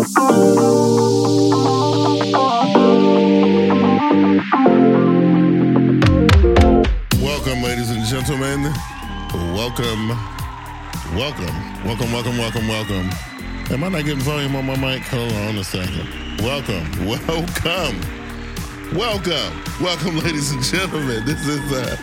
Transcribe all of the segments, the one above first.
Welcome, ladies and gentlemen. Welcome, welcome, welcome, welcome, welcome, welcome. Am I not getting volume on my mic? Hold on a second. Welcome, welcome, welcome, welcome, ladies and gentlemen. This is uh,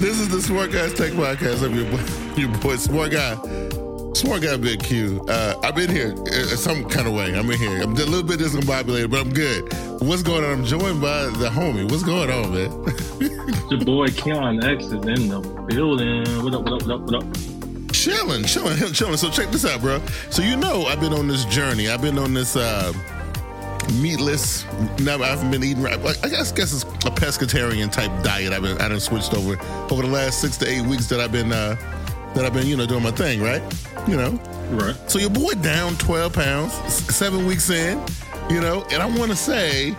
this is the Smart Guys Tech Podcast. I'm your boy, your boy Smart Guy. Smart guy, Big Q. Uh, I've been here in some kind of way. I'm in here. I'm a little bit discombobulated, but I'm good. What's going on? I'm joined by the homie. What's going on, man? Your boy Keon X is in the building. What up, what up, what up, what up? chilling, chilling, chilling. So check this out, bro. So you know I've been on this journey. I've been on this uh, meatless. Now I haven't been eating. right. I guess guess it's a pescatarian type diet. I've been I done switched over over the last six to eight weeks that I've been uh, that I've been you know doing my thing, right? You know. Right. So your boy down 12 pounds, seven weeks in, you know, and I want to say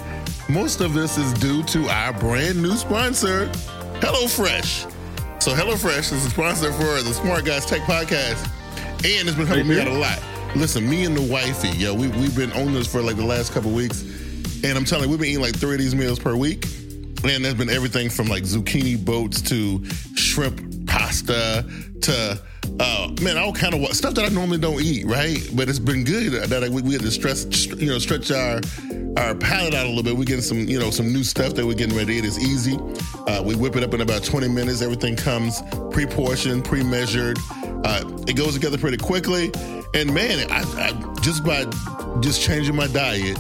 most of this is due to our brand new sponsor, HelloFresh. So HelloFresh is a sponsor for the Smart Guys Tech Podcast, and it's been helping me out a lot. Listen, me and the wifey, yo, we, we've been on this for like the last couple weeks, and I'm telling you, we've been eating like three of these meals per week, and there's been everything from like zucchini boats to shrimp pasta to uh, man, all kind of stuff that I normally don't eat, right? But it's been good that I, we, we had to stress, you know, stretch our our palate out a little bit. We're getting some, you know, some new stuff that we're getting ready eat. It's easy. Uh, we whip it up in about 20 minutes. Everything comes pre-portioned, pre-measured. Uh, it goes together pretty quickly. And man, I, I just by just changing my diet,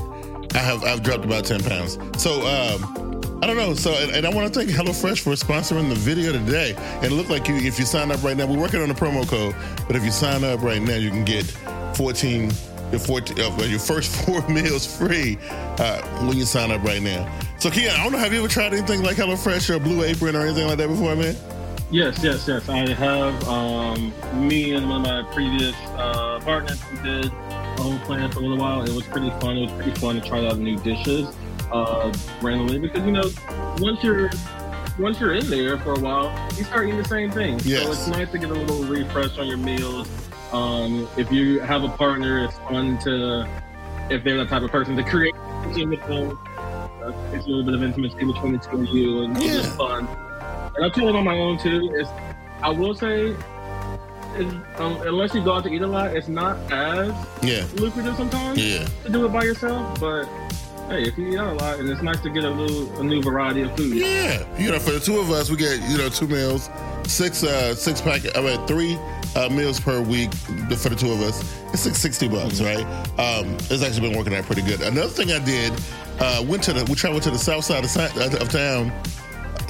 I have I've dropped about 10 pounds. So um, I don't know. So, and, and I want to thank HelloFresh for sponsoring the video today. And it looked like you, if you sign up right now, we're working on a promo code, but if you sign up right now, you can get 14, your 14, uh, your first four meals free uh, when you sign up right now. So, Keon, I don't know, have you ever tried anything like HelloFresh or Blue Apron or anything like that before, man? Yes, yes, yes. I have um, me and one of my previous uh, partners did a whole plan for a little while. It was pretty fun. It was pretty fun to try out new dishes uh, randomly because you know once you're once you're in there for a while, you start eating the same thing. Yes. So it's nice to get a little refresh on your meals. Um, if you have a partner, it's fun to if they're the type of person to create with them. Uh, it's a little bit of intimacy between the two of you, and it's Yeah. just fun. And I feel it on my own too. It's, I will say, um, unless you go out to eat a lot, it's not as Yeah. lucrative sometimes Yeah. to do it by yourself. But hey, if you eat out a lot, and it's nice to get a little a new variety of food. Yeah, you know, for the two of us, we get you know two meals, six uh six pack, I mean three uh, meals per week for the two of us. It's like sixty bucks, right? Um, it's actually been working out pretty good. Another thing I did, uh, went to the we traveled to the south side of, of town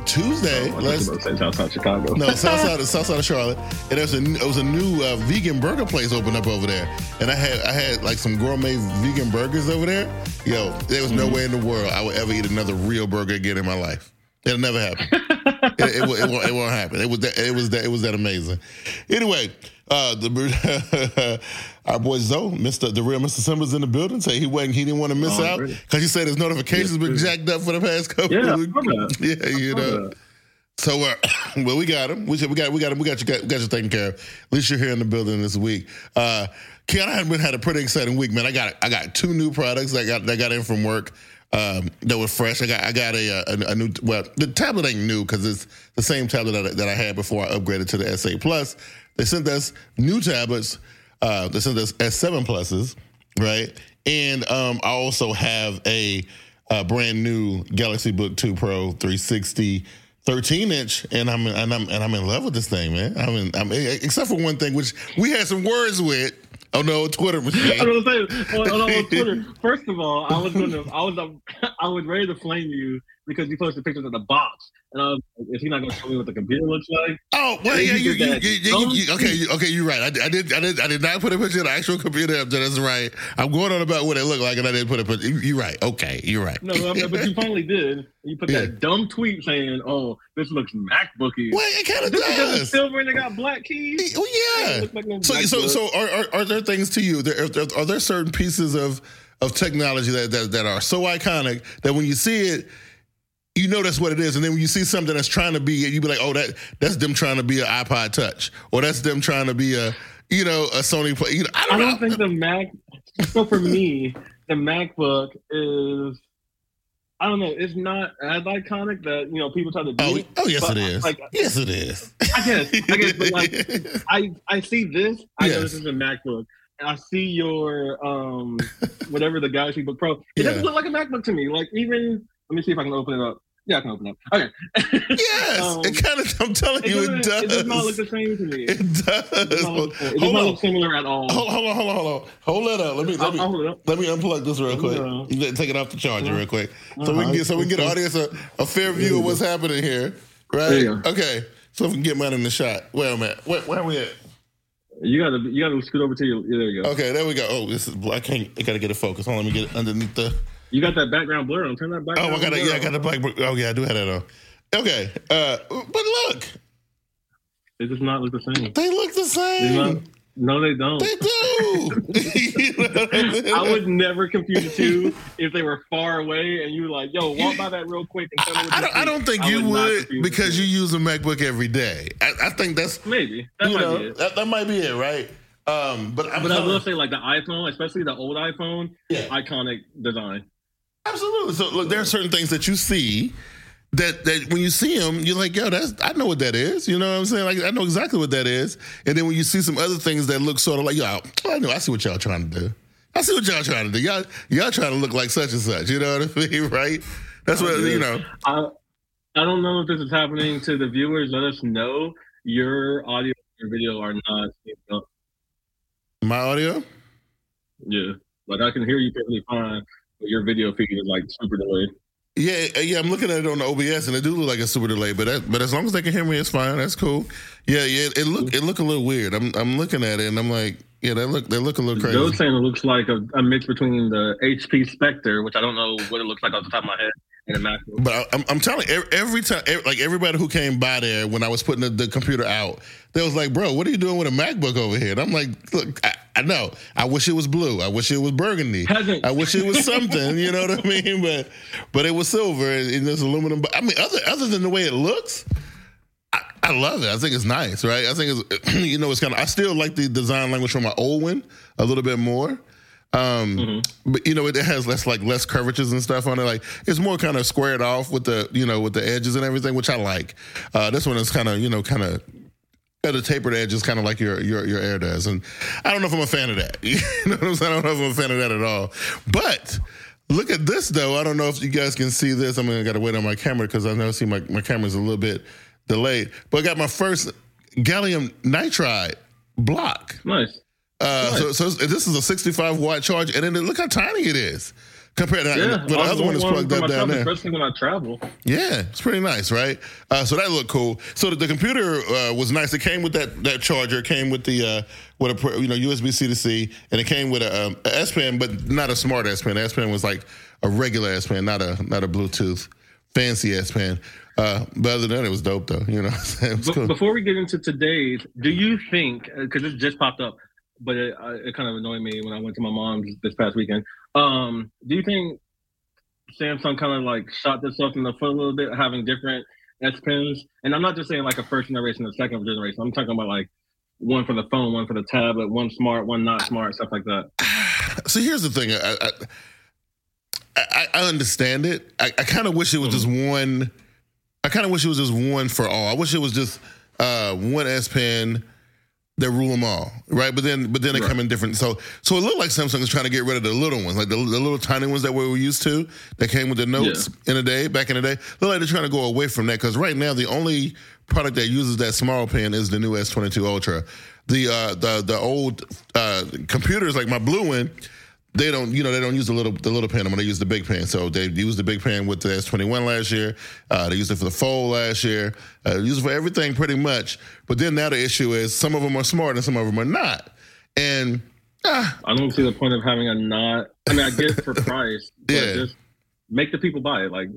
Tuesday. Was last, about to say Southside Chicago. no, south side of south side of Charlotte, and there's a it was a new uh, vegan burger place opened up over there, and I had I had like some gourmet vegan burgers over there. Yo, there was no way in the world I would ever eat another real burger again in my life. It'll never happen. it, it, won't- it, won't, it won't happen. It was that, it was that it was that amazing. Anyway, uh, the our boy Zoe, Mister the real Mister Simba's in the building. Say he wasn't he didn't want to miss Oh, out really? because he said his notifications been jacked up for the past couple. Yeah, of weeks. Yeah, you know. that. So, uh, well, we got him. We, we got, we got him. We got you. Got, got you taken care of. At least you're here in the building this week. Uh, Keon, I had been had a pretty exciting week, man. I got I got two new products that got that got in from work um, that were fresh. I got I got a a, a new well, the tablet ain't new because it's the same tablet that I, that I had before I upgraded to the S8 Plus. They sent us new tablets. Uh, they sent us S7 pluses, right? And um, I also have a, a brand new Galaxy Book 2 Pro 360 13 inch, and I'm and I'm and I'm in love with this thing, man. I'm in, I'm except for one thing, which we had some words with. Oh no, Twitter machine. I was gonna say on, on, on Twitter. First of all, I was gonna, I was, I was ready to flame you because you posted pictures of the box, and I was like, "Is he not going to show me what the computer looks like?" Oh well, yeah, you, you, you, you, okay, you, okay, you're right. I, I, did, I did, I did not put a picture of the actual computer up. That's right. I'm going on about what it looked like, and I didn't put a picture. You're right. Okay, you're right. No, but you finally did. You put Yeah. that dumb tweet saying, "Oh, this looks MacBooky." Well, it kind of does. silver and they got black keys. Well, yeah. like no So, so, so are, are, are there things to you? There, are, are there certain pieces of of technology that, that that are so iconic that when you see it, you know that's what it is, and then when you see something that's trying to be, you be like, oh, that that's them trying to be an iPod Touch, or that's them trying to be a, you know, a Sony. Play. You know, I I don't, don't know. think the Mac. So for me, the MacBook is. I don't know. It's not as iconic that you know people try to do. Oh, it, oh, yes, it is. Like yes, it is. I guess, I guess, but like I I see this. I know this is a MacBook. And I see your um whatever the Galaxy Book Pro. It Yeah. doesn't look like a MacBook to me. Like even let me see if I can open it up. Yeah, I can open up. Okay. yes, Um, it kind of. I'm telling It you, it does. It does not look the same to me. It It does. does not look, it does not look similar at all. Hold, hold on, hold on, hold on. Hold that up. Let me let me I'll hold it up. let me unplug this real quick. You Take it off the charger real quick, so we Uh-huh. can get so we can get the audience a, a fair view of what's happening here, right? There you go. Okay, so if we can get mine in the shot. Where am I? Where, where are we at? You gotta you gotta scoot over to your yeah, there you go. Okay, there we go. Oh, this is I can't. I gotta get a focus. Hold on, let me get it underneath the. You got that background blur on. Turn that back. Oh. I got it. Yeah, I got the black. Oh, yeah, I do have that on. Okay, uh, but look, It does not look the same. they look the same. no, they don't. They do. You know I mean? I would never confuse the two if they were far away and you were like, "Yo, walk by that real quick." And tell me I, I don't. I don't think you not would because you use a MacBook every day. I, I think that's maybe that might know be it. that, that might be it, right? Um, but I'm But I will say, like the iPhone, especially the old iPhone, Yeah. iconic design. Absolutely. So look, there are certain things that you see that that when you see them, you're like, yo, that's I know what that is. You know what I'm saying? Like I know exactly what that is. And then when you see some other things that look sort of like, yo, I know, I see what y'all trying to do. I see what y'all trying to do. Y'all y'all trying to look like such and such. You know what I mean? Right? That's what you know. I I don't know if this is happening to the viewers. Let us know your audio and your video are not. My audio. Yeah, like I can hear you perfectly fine, your video feed is like super delayed. Yeah, uh, yeah, I'm looking at it on the OBS, and it do look like a super delay. But that, but as long as they can hear me, it's fine. That's cool. Yeah, yeah, it look it look a little weird. I'm I'm looking at it, and I'm like, yeah, they look they look a little crazy. Joe's saying it looks like a, a mix between the HP Spectre, which I don't know what it looks like off the top of my head, and a MacBook. But I, I'm, I'm telling you, every, every time, like everybody who came by there when I was putting the, the computer out, they was like, "Bro, what are you doing with a MacBook over here?" And I'm like, "Look, I, I know. I wish it was blue. I wish it was burgundy. Peasant. I wish it was something. you know what I mean? But but it was silver and, there's aluminum. But I mean, other other than the way it looks, I, I love it. I think it's nice, right? I think it's you know it's kind of. I still like the design language from my old one a little bit more. Um, but you know, it has less like less curvatures and stuff on it. Like it's more kind of squared off with the you know with the edges and everything, which I like. Uh, this one is kind of you know kind of at the tapered edges, kind of like your your your air does. And I don't know if I'm a fan of that. You know what I'm saying? I don't know if I'm a fan of that at all. But look at this though. I don't know if you guys can see this. I'm gonna gotta wait on my camera because I know see my my camera's a little bit delayed. But I got my first gallium nitride block. Nice. Uh, so, so this is a 65 watt charge, and then look how tiny it is compared to Yeah, but the other one is plugged up down there. Especially when I travel. Yeah, it's pretty nice, right? Uh, so that looked cool. So the, the computer uh, was nice. It came with that that charger. It came with the uh, with a you know USB C to C, and it came with a, um, a S Pen, but not a smart S Pen. S Pen was like a regular S Pen, not a not a Bluetooth fancy S Pen. Uh, but other than that, it was dope though. You know, what I'm saying? it was But cool. Before we get into today's, do you think because it just popped up, but it, it kind of annoyed me when I went to my mom's this past weekend. Um, do you think Samsung kind of like shot themselves in the foot a little bit, having different S Pens? And I'm not just saying like a first generation and second generation. I'm talking about like one for the phone, one for the tablet, one smart, one not smart, stuff like that. So here's the thing. I I, I, I understand it. I, I kind of wish it was just one. I kind of wish it was just one for all. I wish it was just uh, one S Pen that rule them all, right? But then, but then they Right. come in different. So, so it looked like Samsung is trying to get rid of the little ones, like the, the little tiny ones that we were used to, that came with the notes in the day, back in the day. Look like they're trying to go away from that because right now the only product that uses that small pen is the new S22 Ultra. The uh, the the old uh, computers, like my blue one, they don't, you know, they don't use the little the little pen. They use the big pen. So they used the big pen with the S21 last year. Uh, they used it for the Fold last year. Uh, use it for everything pretty much. But then now the issue is some of them are smart and some of them are not. And ah, I don't see the point of having a not. I mean, I get for price, but yeah. just make the people buy it. Like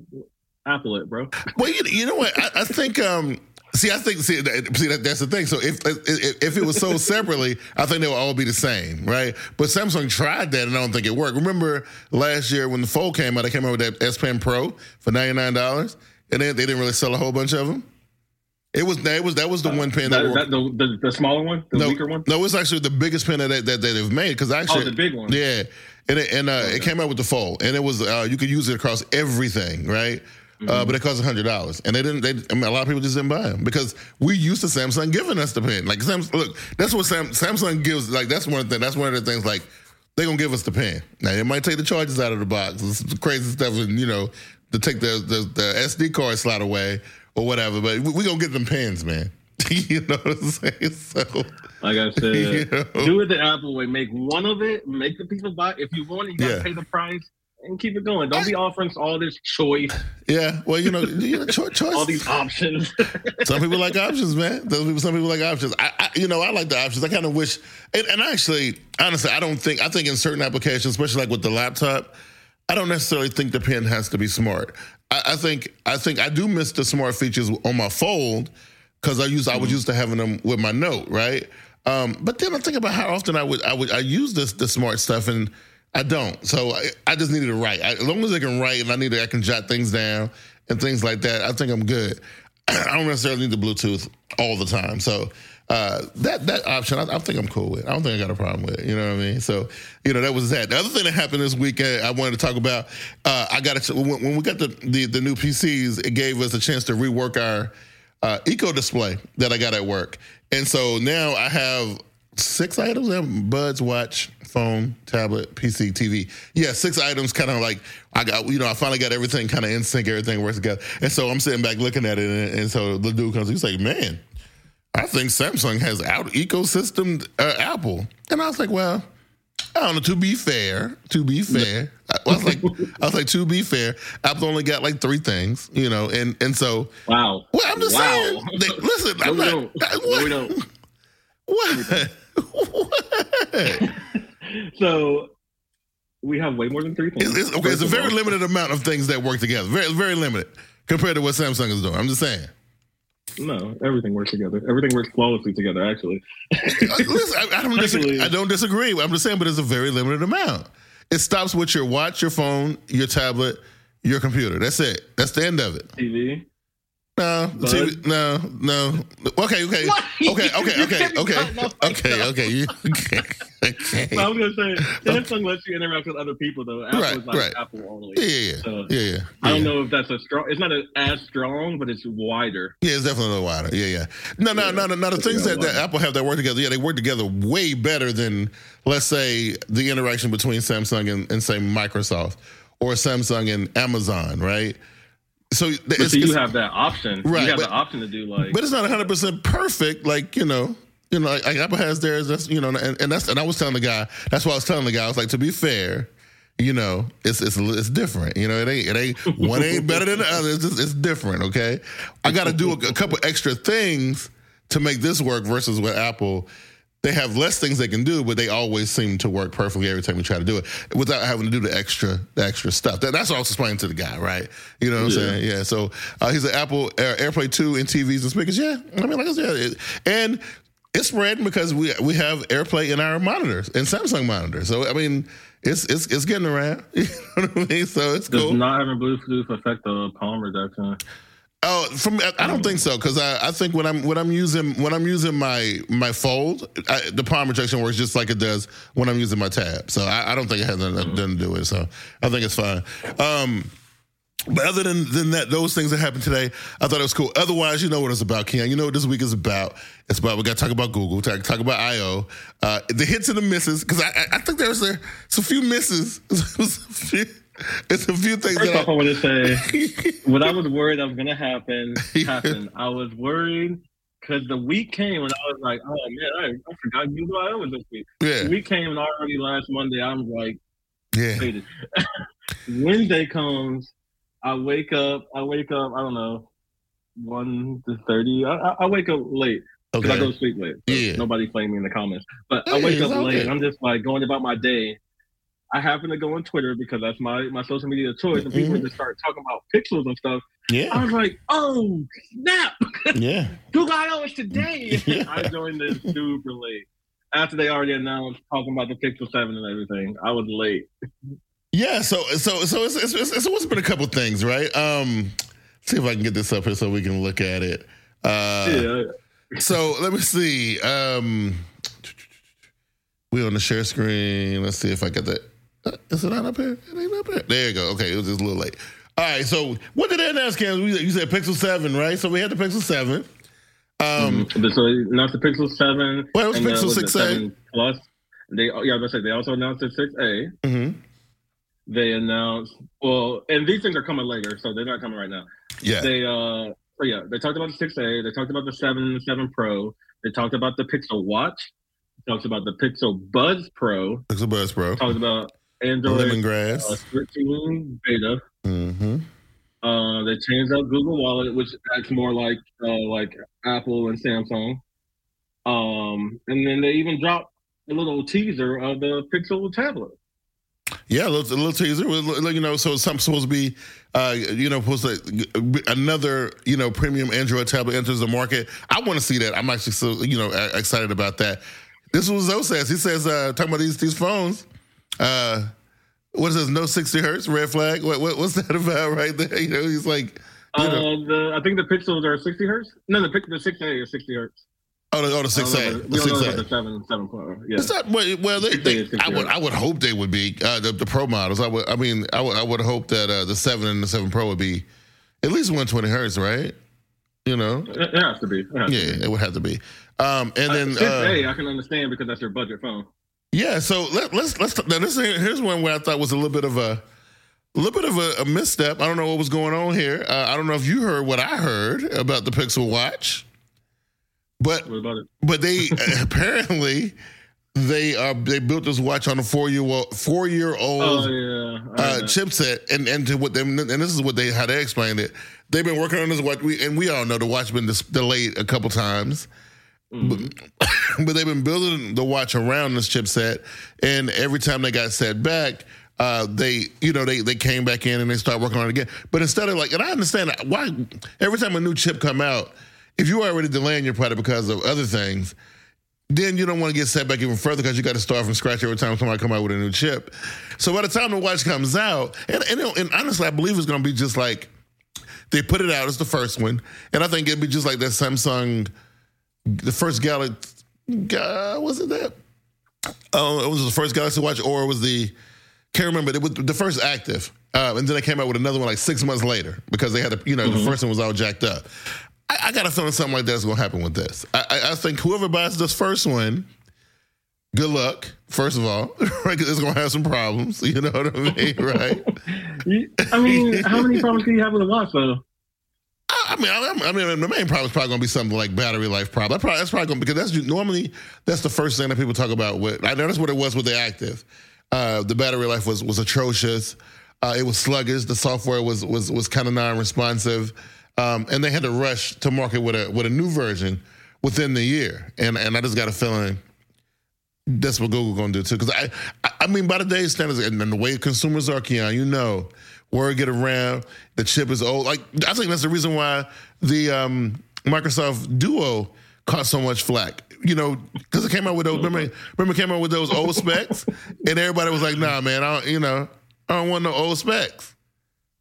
Apple it, bro. Well, you, you know what? I, I think um, See, I think see, see that, that's the thing. So if, if, if it was sold separately, I think they would all be the same, right? But Samsung tried that, and I don't think it worked. Remember last year when the Fold came out, I came out with that S Pen Pro for ninety nine dollars, and then they didn't really sell a whole bunch of them. It was that was that was the uh, one pen that, that, that the, the, the smaller one, the no, weaker one. No, it was actually the biggest pen that that, that they've made because actually oh the big one, yeah, and it, and uh, okay. it came out with the Fold, and it was uh, you could use it across everything, right? Uh, mm-hmm. Uh, but it costs hundred dollars, and they didn't. They, I mean, a lot of people just didn't buy them because we used to Samsung giving us the pen. Like Samsung, look, that's what Sam, Samsung gives. Like that's one of the that's one of the things. Like they gonna give us the pen. Now they might take the charges out of the box, it's crazy stuff, and you know, to take the, the, the SD card slot away or whatever. But we, we gonna get them pens, man. you know what I'm saying? So, like I said, you know? do it the Apple way. Make one of it. Make the people buy. If you want it, you gotta yeah. pay the price and keep it going. Don't be offering all this choice. Yeah, well, you know, you know cho- choice. all these options. some people like options, man. Those people, some people like options. I, I you know, I like the options. I kind of wish, and, and, actually, honestly, I don't think. I think in certain applications, especially like with the laptop, I don't necessarily think the pen has to be smart. I, I think, I think I do miss the smart features on my Fold because I use, mm-hmm. I was mm-hmm. used to having them with my Note, right? Um, but then I think about how often I would, I would, I use this, the smart stuff and I don't. So I, I just needed to write. I, as long as I can write and I need to, I can jot things down and things like that. I think I'm good. I don't necessarily need the Bluetooth all the time. So uh, that that option, I, I, think I'm cool with. I don't think I got a problem with it. You know what I mean? So you know that was that. The other thing that happened this weekend, I wanted to talk about. Uh, I got a, when, when we got the, the, the new PCs, it gave us a chance to rework our uh, eco display that I got at work, and so now I have six items. I have Buds Watch phone, tablet, PC, TV. Yeah, six items. Kind of like I got, you know, I finally got everything kind of in sync. Everything works together. And so I'm sitting back looking at it, and, and so the dude comes. He's like, "Man, I think Samsung has out ecosystem uh, Apple." And I was like, "Well." I don't know. To be fair, to be fair, I was like, I was like, to be fair, Apple only got like three things, you know, and and so. Wow. Well, I'm just wow. saying. They, listen, no, I'm we not. Don't. What? No, we don't. What? What? so we have way more than three things. It's, it's, okay, it's a very limited amount of things that work together. Very, very limited compared to what Samsung is doing. I'm just saying. No, everything works together. Everything works flawlessly together. Actually, uh, listen, I, I, don't disagree. I don't disagree. I'm just saying, but it's a very limited amount. It stops with your watch, your phone, your tablet, your computer. That's it. That's the end of it. TV. No, TV, no, no. Okay, okay, what? okay, okay, okay, okay, okay, okay. You, okay, okay. I was gonna say Samsung lets you interact with other people though. Apple right, is like right. Apple only. Yeah, yeah, so yeah, yeah, I don't know if that's a strong. It's not a, as strong, but it's wider. Yeah, it's definitely wider. Yeah, yeah. No, no, yeah. no, no, no. The things that, that Apple have that work together, yeah, they work together way better than let's say the interaction between Samsung and, and say Microsoft or Samsung and Amazon, right? So, so you have that option. Right, you have but, the option to do like, but it's not 100 percent perfect. Like you know, you know, like, Apple has theirs. That's you know, and, and that's and I was telling the guy. That's why I was telling the guy. I was like, to be fair, you know, it's it's it's different. You know, it ain't it ain't one ain't better than the other. It's, just, it's different. Okay, I got to do a, a couple extra things to make this work versus what Apple they have less things they can do, but they always seem to work perfectly every time we try to do it without having to do the extra the extra stuff. That, that's what I was explaining to the guy, right? You know what I'm yeah. saying? Yeah. So uh, he's an Apple Air, AirPlay 2 and TVs and speakers. Yeah. I mean, like I said, it, and it's spreading because we we have AirPlay in our monitors and Samsung monitors. So I mean, it's it's it's getting around. You know what I mean? So it's Does cool. not having Bluetooth affect the palm rejection? Oh, from I don't think so because I, I think when I'm when I'm using when I'm using my my fold, I, the palm rejection works just like it does when I'm using my tab. So I, I don't think it has nothing, to do with it. So I think it's fine. Um, but other than, than that, those things that happened today, I thought it was cool. Otherwise, you know what it's about, Ken. You know what this week is about. It's about we got to talk about Google, talk, talk about I/O, uh, the hits and the misses. Because I, I think there's a, a few misses. it's a few things. First off, I, I want to say what I was worried was going to happen happened. I was worried because the week came and I was like, oh man, I, I forgot Google I was this week. Yeah. The week came and already last Monday, I'm like, Yeah. Wednesday comes. I wake up. I wake up. I don't know, one to thirty. I, I, I wake up late. 'cause I go to sleep late. So Yeah. Nobody flame me in the comments. But I wake up late. okay. I'm just like going about my day. I happen to go on Twitter because that's my, my social media choice, and people Mhm. just start talking about pixels and stuff. I was like, oh snap! Yeah. Google I/O is today. Yeah. I joined this super late. After they already announced talking about the Pixel Seven and everything, I was late. Yeah, so so so it's it's, it's, it's been a couple things, right? Um, see if I can get this up here so we can look at it. Uh, yeah, So let me see. Um, we on the share screen. Let's see if I get that. Uh, Is it not up here? It ain't up here. There you go. Okay, it was just a little late. All right. So what did they announce, Cam? We- You said Pixel Seven, right? So we had the Pixel Seven. Um, Mhm. so not the Pixel Seven. Well, it was and Pixel was 6A. 7 Plus. They oh, yeah, I was gonna say they also announced the Six A. Mm-hmm. They announced well, and these things are coming later, so they're not coming right now. Yeah. They uh, so yeah, they talked about the Six A. They talked about the Seven Seven Pro. They talked about the Pixel Watch. Talked about the Pixel Buds Pro. Pixel Buds Pro. Talked about Android uh, Lemongrass. 13 beta. Mm-hmm. Uh, they changed out Google Wallet, which acts more like uh, like Apple and Samsung. Um, and then they even dropped a little teaser of the Pixel tablet. Yeah, a little, a little teaser. with, like, You know, so it's something supposed to be, uh, you know, supposed to another, you know, premium Android tablet enters the market. I want to see that. I'm actually so, you know, excited about that. This is what Zoe says. He says, uh, talking about these these phones. Uh, what is this? No 60 hertz red flag. What, what what's that about right there? You know, he's like, you Uh, know, the I think the Pixels are 60 hertz. No, the the 6A is 60 hertz. oh, the, oh, the six A, about- the We don't know six A. the seven seven Pro. Yeah. It's not well. they, 6A they, is 60 I would I would hope they would be uh, the, the pro models. I would I mean I would I would hope that uh, the seven and the seven Pro would be at least one twenty hertz, right? You know, It it has to be. It has to yeah, be. it would have to be. Um, and then Uh, uh, 6A, I can understand because that's your budget phone. Yeah, so let, let's let's now this here's one where I thought was a little bit of a. A little bit of a, a misstep. I don't know what was going on here. Uh, I don't know if you heard what I heard about the Pixel Watch, but What about it? but they apparently they uh they built this watch on a four year old four year Oh old yeah. Uh, chipset and and to what them and this is what they how they explained it. They've been working on this watch, we, and we all know the watch been dis- delayed a couple times, Mhm. but they've been building the watch around this chipset, and every time they got set back. Uh, they, you know, they they came back in and they start working on it again. But instead of like, and I understand why every time a new chip come out, if you're already delaying your product because of other things, then you don't want to get set back even further because you got to start from scratch every time somebody come out with a new chip. So by the time the watch comes out, and and, and honestly, I believe it's going to be just like they put it out as the first one, and I think it'd be just like that Samsung, the first Galaxy, was it that? Oh, it was the first Galaxy Watch, or it was the can't remember. It was the first active, uh, and then they came out with another one like six months later because they had, a, you know, the first one was all jacked up. I, I got a feeling something like that's going to happen with this. I, I, I think whoever buys this first one, good luck. First of all, right? 'cause it's going to have some problems. You know what I mean, right? I mean, how many problems can you have with a watch though? I mean, I, I mean, the main problem is probably going to be something like battery life problem. That's probably, that's probably going to because that's normally that's the first thing that people talk about. With I know that's what it was with the active. Uh, the battery life was was atrocious. Uh, it was sluggish. The software was was was kind of non-responsive, um, and they had to rush to market with a with a new version within the year. And and I just got a feeling that's what Google gonna do too. Because I, I, mean, by the day standards and, and the way consumers are, Keon, you know, word get around, the chip is old. Like I think that's the reason why the um, Microsoft Duo caught so much flack. You know, because it came out with those. Remember, remember, it came out with those old specs, and everybody was like, "Nah, man, I don't, you know, I don't want no old specs.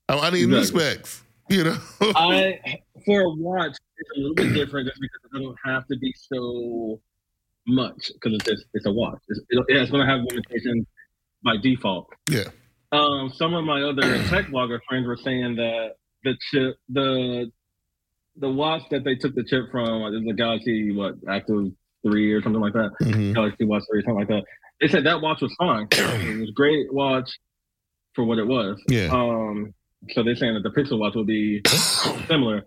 I, I need new specs." You know, I for a watch, it's a little bit different just because it doesn't have to be so much because it's it's a watch. It's, it, yeah, it's going to have limitations by default. yeah, Um, some of my other tech blogger friends were saying that the chip, the the watch that they took the chip from, was a Galaxy what Active Three or something like that. Mhm. Galaxy Watch Three, something like that. They said that watch was fine. it was a great watch for what it was. yeah. Um, so they're saying that the Pixel Watch will be similar.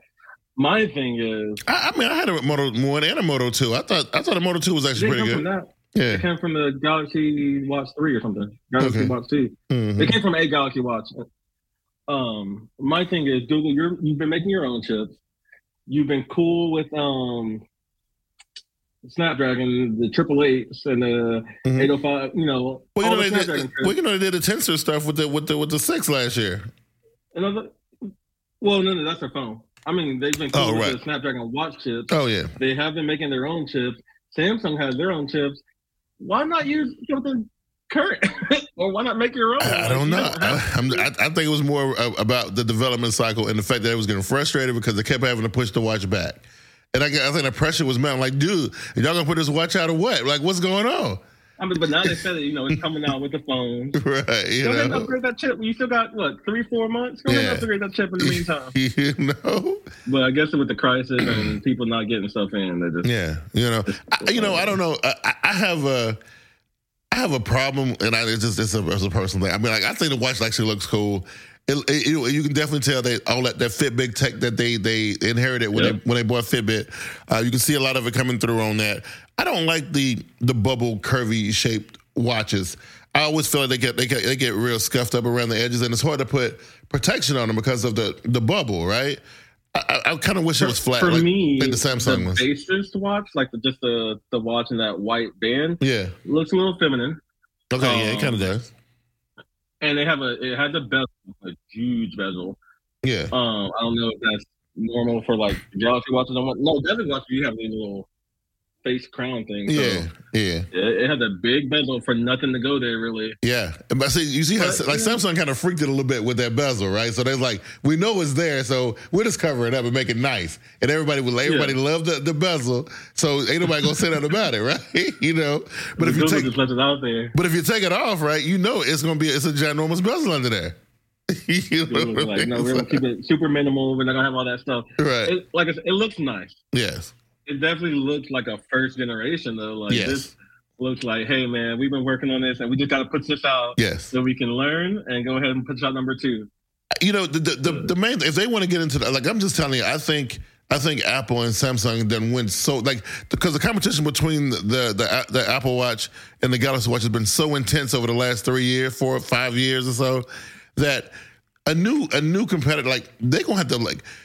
My thing is, I, I mean, I had a Moto One and a Moto Two. I thought I thought a Moto Two was actually pretty good. Yeah. It came from the Galaxy Watch Three or something. Galaxy Okay. Watch Two. Mhm. It came from a Galaxy Watch. Um, my thing is Google. You're you've been making your own chips. You've been cool with um Snapdragon, the triple eights, and the Mhm. eight hundred five. You know, Well, you know the they did. chips. Well, you know they did the Tensor stuff with the with the with the six last year. Another. Well, no, no, that's their phone. I mean, they've been cool Oh, with right. the Snapdragon Watch chips. Oh yeah. They have been making their own chips. Samsung has their own chips. Why not use something current, or why not make your own? I, I don't know. I, I think it was more uh, about the development cycle and the fact that it was getting frustrated because they kept having to push the watch back. And I, I think the pressure was mounting. Like, dude, y'all gonna put this watch out or what? Like, what's going on? I mean, but now they said that you know it's coming out with the phone. Right? You Go ahead and upgrade that chip. You still got what three, four months? Go ahead Yeah. and upgrade that chip in the meantime. you know. but I guess with the crisis and people not getting stuff in, they just Yeah, you know, I, you know, I don't know. I, I- I have a, I have a problem, and I, it's just it's a, it's a personal thing. I mean, like I think the watch actually looks cool. It, it, you- you can definitely tell that all that that Fitbit tech that they they inherited when Yeah. they when they bought Fitbit. Uh, you can see a lot of it coming through on that. I don't like the the bubble curvy shaped watches. I always feel like they get they get they get real scuffed up around the edges, and it's hard to put protection on them because of the the bubble, right? I, I, kind of wish it was flat, for like, me, like the Samsung the basest watch, like the, just the the watch in that white band, Yeah. looks a little feminine. Okay. yeah, it Um, kind of does. And they have a it had the bezel, a huge bezel. Yeah. Um, I don't know if that's normal for like Galaxy watches. I want no Galaxy watches. You have these little face crown thing. So Yeah. Yeah. it, it had a big bezel for nothing to go there really. Yeah. But see, you see how But, like yeah. Samsung kind of freaked it a little bit with that bezel, right? So they're like, we know it's there, so we'll just cover it up and make it nice. And everybody will everybody loved the, the bezel, so ain't nobody gonna say nothing about it, right? you know. But if you take just it out there. but if you take it off, right, you know it's gonna be it's a ginormous bezel under there. you know Google was what I like, no, we're gonna keep it super minimal. We're not gonna have all that stuff. right. It, like I said, it looks nice. yes. It definitely looks like a first generation though. Like Yes. this looks like, hey man, we've been working on this and we just gotta put this out Yes. so we can learn and go ahead and put out number two. you know the the, the, the main if they want to get into that like i'm just telling you i think i think apple and samsung then win so like because the competition between the, the the apple watch and the galaxy watch has been so intense over the last three years four five years or so that a new a new competitor like they're gonna have to like it- I don't,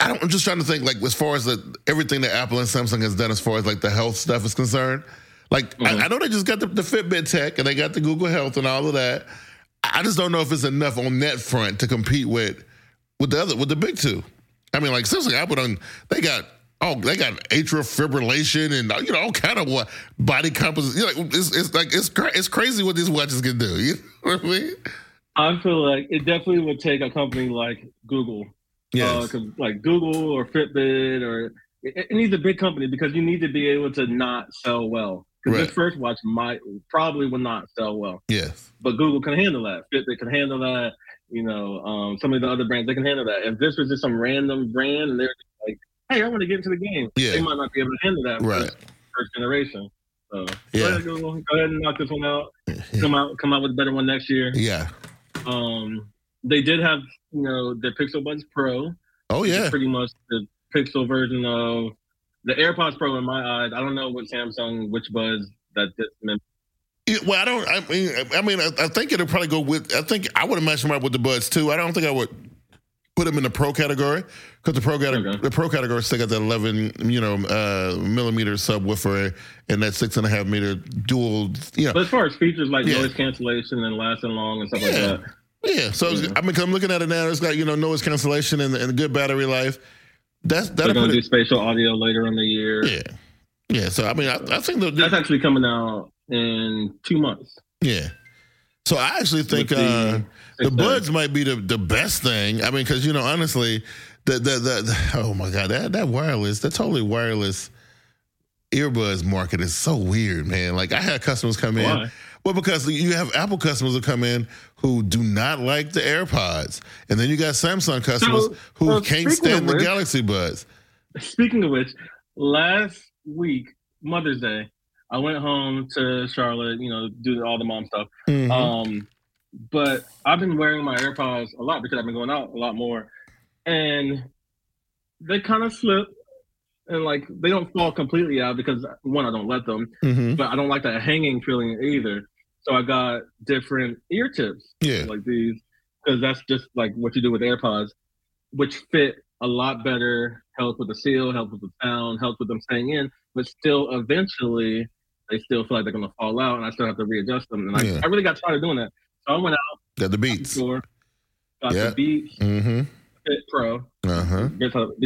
I'm just trying to think like as far as the, everything that Apple and Samsung has done as far as like the health stuff is concerned. Like I, mm-hmm. I know they just got the, the Fitbit tech and they got the Google Health and all of that. I just don't know if it's enough on that front to compete with with the other with the big two. I mean, like Samsung, Apple, done, they got oh they got atrial fibrillation and you know all kind of what body composition. You know, like, it's, it's like it's cra- it's crazy what these watches can do. You know what I mean? I feel like it definitely would take a company like Google Yes. Uh, like Google or Fitbit or it, it needs a big company because you need to be able to not sell well. Because Right. this first watch might probably will not sell well, yes. but Google can handle that. Fitbit can handle that. You know, um, some of the other brands they can handle that. If this was just some random brand and they're like, "Hey, I want to get into the game," Yeah. they might not be able to handle that Right. first, first generation. So Yeah. go ahead, Google, go ahead and knock this one out. Come out, come out with a better one next year. Yeah. Um, they did have, you know, the Pixel Buds Pro. Oh yeah. pretty much the Pixel version of the AirPods Pro in my eyes. I don't know what Samsung, which Buds that this mem- Yeah, well, I don't. I mean, I mean, I, I think it'll probably go with. I think I would imagine right with the buds too. I don't think I would put them in the pro category because the pro category, Okay. the pro category still got that eleven, you know, uh, millimeter subwoofer and that six and a half meter dual. You know, But as far as features like Yeah. noise cancellation and lasting long and stuff like that, yeah. So Yeah. I mean, 'cause I'm looking at it now. It's got you know noise cancellation and, and good battery life. That's they're that'll going put to do spatial audio later in the year. Yeah. Yeah. So I mean, I, I think the, That's actually coming out in two months. yeah. So I actually think. With uh the buds might be the, the best thing. I mean, because you know, honestly, the, the the the oh my god, that that wireless, that totally wireless earbuds market is so weird, man. Like I had customers come in. Well, because you have Apple customers who come in who do not like the AirPods, and then you got Samsung customers So, who uh, can't stand the Galaxy Buds. Speaking of which, last week, Mother's Day, I went home to Charlotte, you know, do all the mom stuff. Mhm. Um, but I've been wearing my AirPods a lot because I've been going out a lot more, and they kind of slip. and like they don't fall completely out because one, I don't let them, hmm but I don't like that hanging feeling either. So I got different ear tips Yeah. like these because that's just like what you do with AirPods, which fit a lot better. Help with the seal, help with the sound, help with them staying in, but still eventually they still feel like they're gonna fall out, and I still have to readjust them. And I, Yeah. I really got tired of doing that, so I went out Got the to the beats. store, got Yeah. the Beats Mm-hmm. Fit Pro. Uh huh.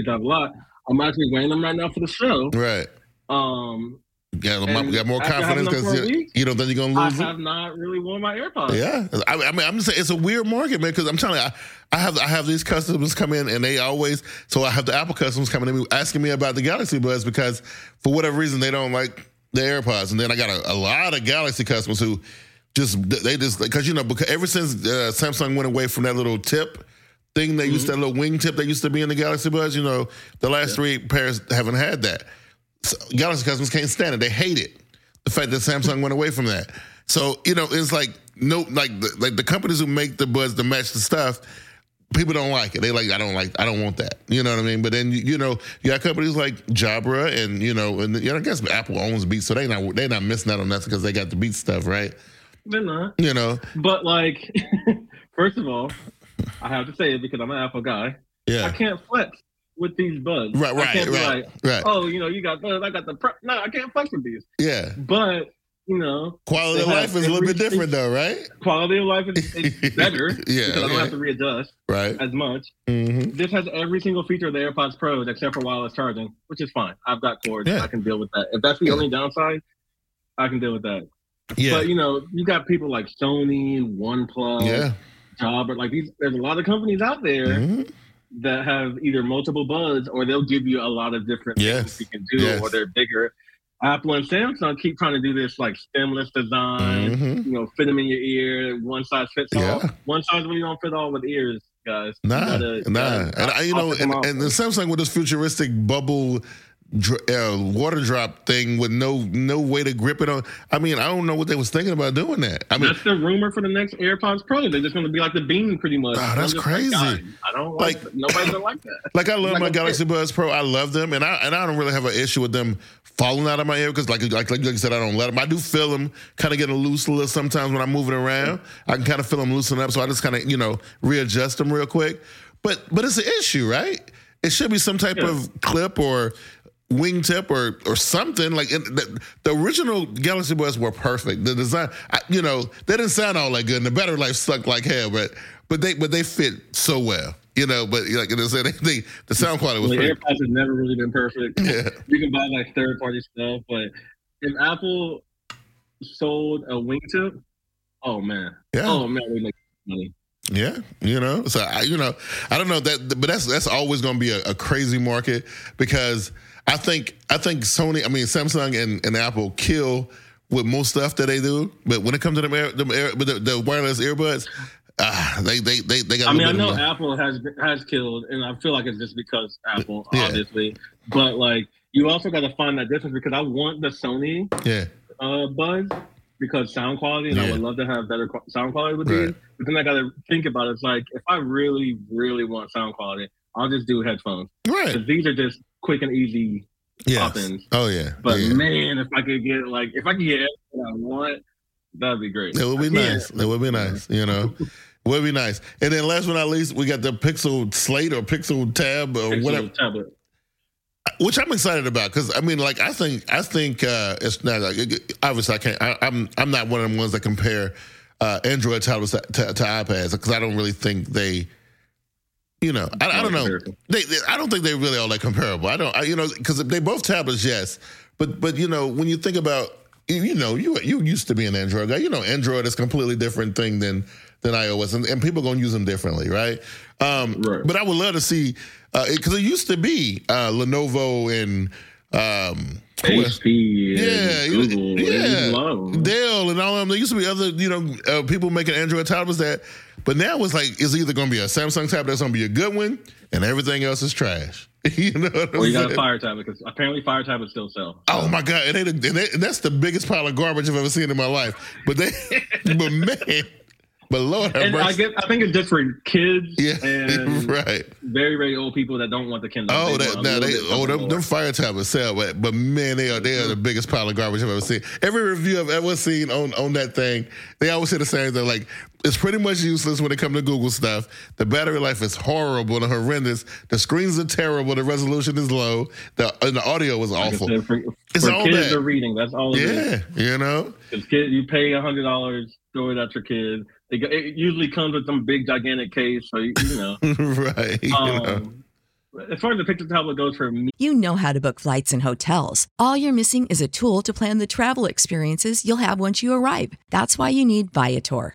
Out a lot. I'm actually wearing them right now for the show. Right. Um, Got, And got more confidence because you, don't think you're gonna lose it. have not really worn my AirPods. Yeah, I, I mean, I'm just saying it's a weird market, man. Because I'm telling you, I, I have I have these customers come in, and they always. So I have the Apple customers coming to me asking me about the Galaxy Buds because for whatever reason they don't like the AirPods, and then I got a, a lot of Galaxy customers who just they just because you know because ever since uh, Samsung went away from that little tip thing they used that little wing tip that used to be in the Galaxy Buds, you know, the last three pairs haven't had that. Galaxy customers can't stand it; they hate it the fact that Samsung went away from that. So you know, it's like no, like the, like the companies who make the buds to match the stuff. People don't like it. They like I don't like I don't want that. You know what I mean? But then you, you know you got companies like Jabra and you know and you know, I guess Apple owns Beats, so they not they not missing out on that because they got the Beats stuff, right? They're not. You know, But like, first of all, I have to say it because I'm an Apple guy. Yeah. I can't flex with these buds. right, right, right, like, right, oh, you know, you got buds, I got the pro. No, I can't flex with these. yeah. But you know, Quality of life is a little bit different though, right? quality of life is, better Yeah, because I don't yeah. have to readjust Right. as much. hmm This has every single feature of the AirPods Pros except for wireless charging, which is fine. I've got cords. Yeah. I can deal with that. If that's the Yeah. only downside, I can deal with that. Yeah. But you know, you got people like Sony, OnePlus, yeah. Jabra. Like these, there's a lot of companies out there Mhm. That have either multiple buds or they'll give you a lot of different Yes. things you can do, Yes. or they're bigger. Apple and Samsung keep trying to do this like stemless design. Mhm. You know, fit them in your ear. One size fits all. One size really don't fit all with ears, guys. Nah, gotta- nah. gotta And I, you know, and, and the Samsung with this futuristic bubble uh, water drop thing with no no way to grip it on. I mean, I don't know what they was thinking about doing that. I mean, that's the rumor for the next AirPods Pro. They're just going to be like the Beam, pretty much. Oh, that's crazy. Like, I don't like, Like- nobody's gonna like that. like I love like my Galaxy Buds Pro. I love them, and I and I don't really have an issue with them falling out of my ear because, like, like like you said, I don't let them. I do feel them kind of getting loose a little sometimes when I'm moving around. I can kind of feel them loosen up, so I just kind of you know readjust them real quick. But but it's an issue, right? It should be some type Yeah. of clip or wingtip or or something like it, the, the original Galaxy Buds were perfect. The design, I, you know, they didn't sound all that good, and the battery life sucked like hell. But but they but they fit so well, you know. But like I said, they, they, the sound quality was The pretty. AirPods have never really been perfect. Yeah. You can buy like third party stuff, but if Apple sold a wingtip, oh man, Yeah. oh man, we make money. Yeah, you know. So I, you know, I don't know that, but that's that's always going to be a, a crazy market because I think I think Sony, I mean Samsung and, and Apple kill with most stuff that they do, but when it comes to them, air, them air, the, the wireless earbuds, ah, they they they they got. I mean, I know Apple has has killed, and I feel like it's just because Apple, Yeah. obviously. But like, you also got to find that difference because I want the Sony yeah, uh, Buds because sound quality, and I would love to have better qu- sound quality with Right. these. But then I got to think about it. It's like if I really, really want sound quality, I'll just do headphones. right. these are just quick and easy. Pop-ins. Oh yeah, But yeah. man, if I could get like if I could get everything I want, that'd be great. It would be nice. It would be nice. You know, would be nice. And then last but not least, we got the Pixel Slate or Pixel Tab or Pixel whatever. tablet. which I'm excited about because I mean, like, I think I think uh, it's not like obviously I can't. I, I'm I'm not one of the ones that compare uh, Android tablets to, to, to iPads because I don't really think they. You know, I, I don't know. They, they, I don't think they really all that comparable. I don't, I, you know, because they both tablets, yes, but but you know, when you think about, you, you know, you you used to be an Android guy. You know, Android is a completely different thing than than iOS, and, and people gonna use them differently, right? Um, Right. But I would love to see because it, used to be uh, Lenovo and um. HP, Yeah, Google, yeah. there's a lot of them. Dell and all of them. There used to be other, you know, uh, people making Android tablets that, but now it's like it's either going to be a Samsung tablet that's going to be a good one, and everything else is trash. you know what I'm Or you got a Fire tablet because apparently Fire tablets still sell. Oh my god! And, they, and, they, and that's the biggest pile of garbage I've ever seen in my life. But they, but man, But Lord and I I think it's just for kids Yeah, and right. very, very old people that don't want the Kindle. Oh, They that, now they, oh, them, them fire tablets sell, but, but man, they are they are the mm-hmm. biggest pile of garbage I've ever seen. Every review I've ever seen on on that thing, they always say the same thing. Like it's pretty much useless when it comes to Google stuff. The battery life is horrible and horrendous. The screens are terrible. The resolution is low. The and the audio was Like awful. said, for, It's for all kids bad. are reading. That's all is. Yeah, you know. Kid, you pay a hundred dollars, throw it at your kid. It, go- it usually comes with some big gigantic case, so you, you know. right. you know. Um, as far as the picture tablet goes for me, You know how to book flights and hotels. All you're missing is a tool to plan the travel experiences you'll have once you arrive. That's why you need Viator.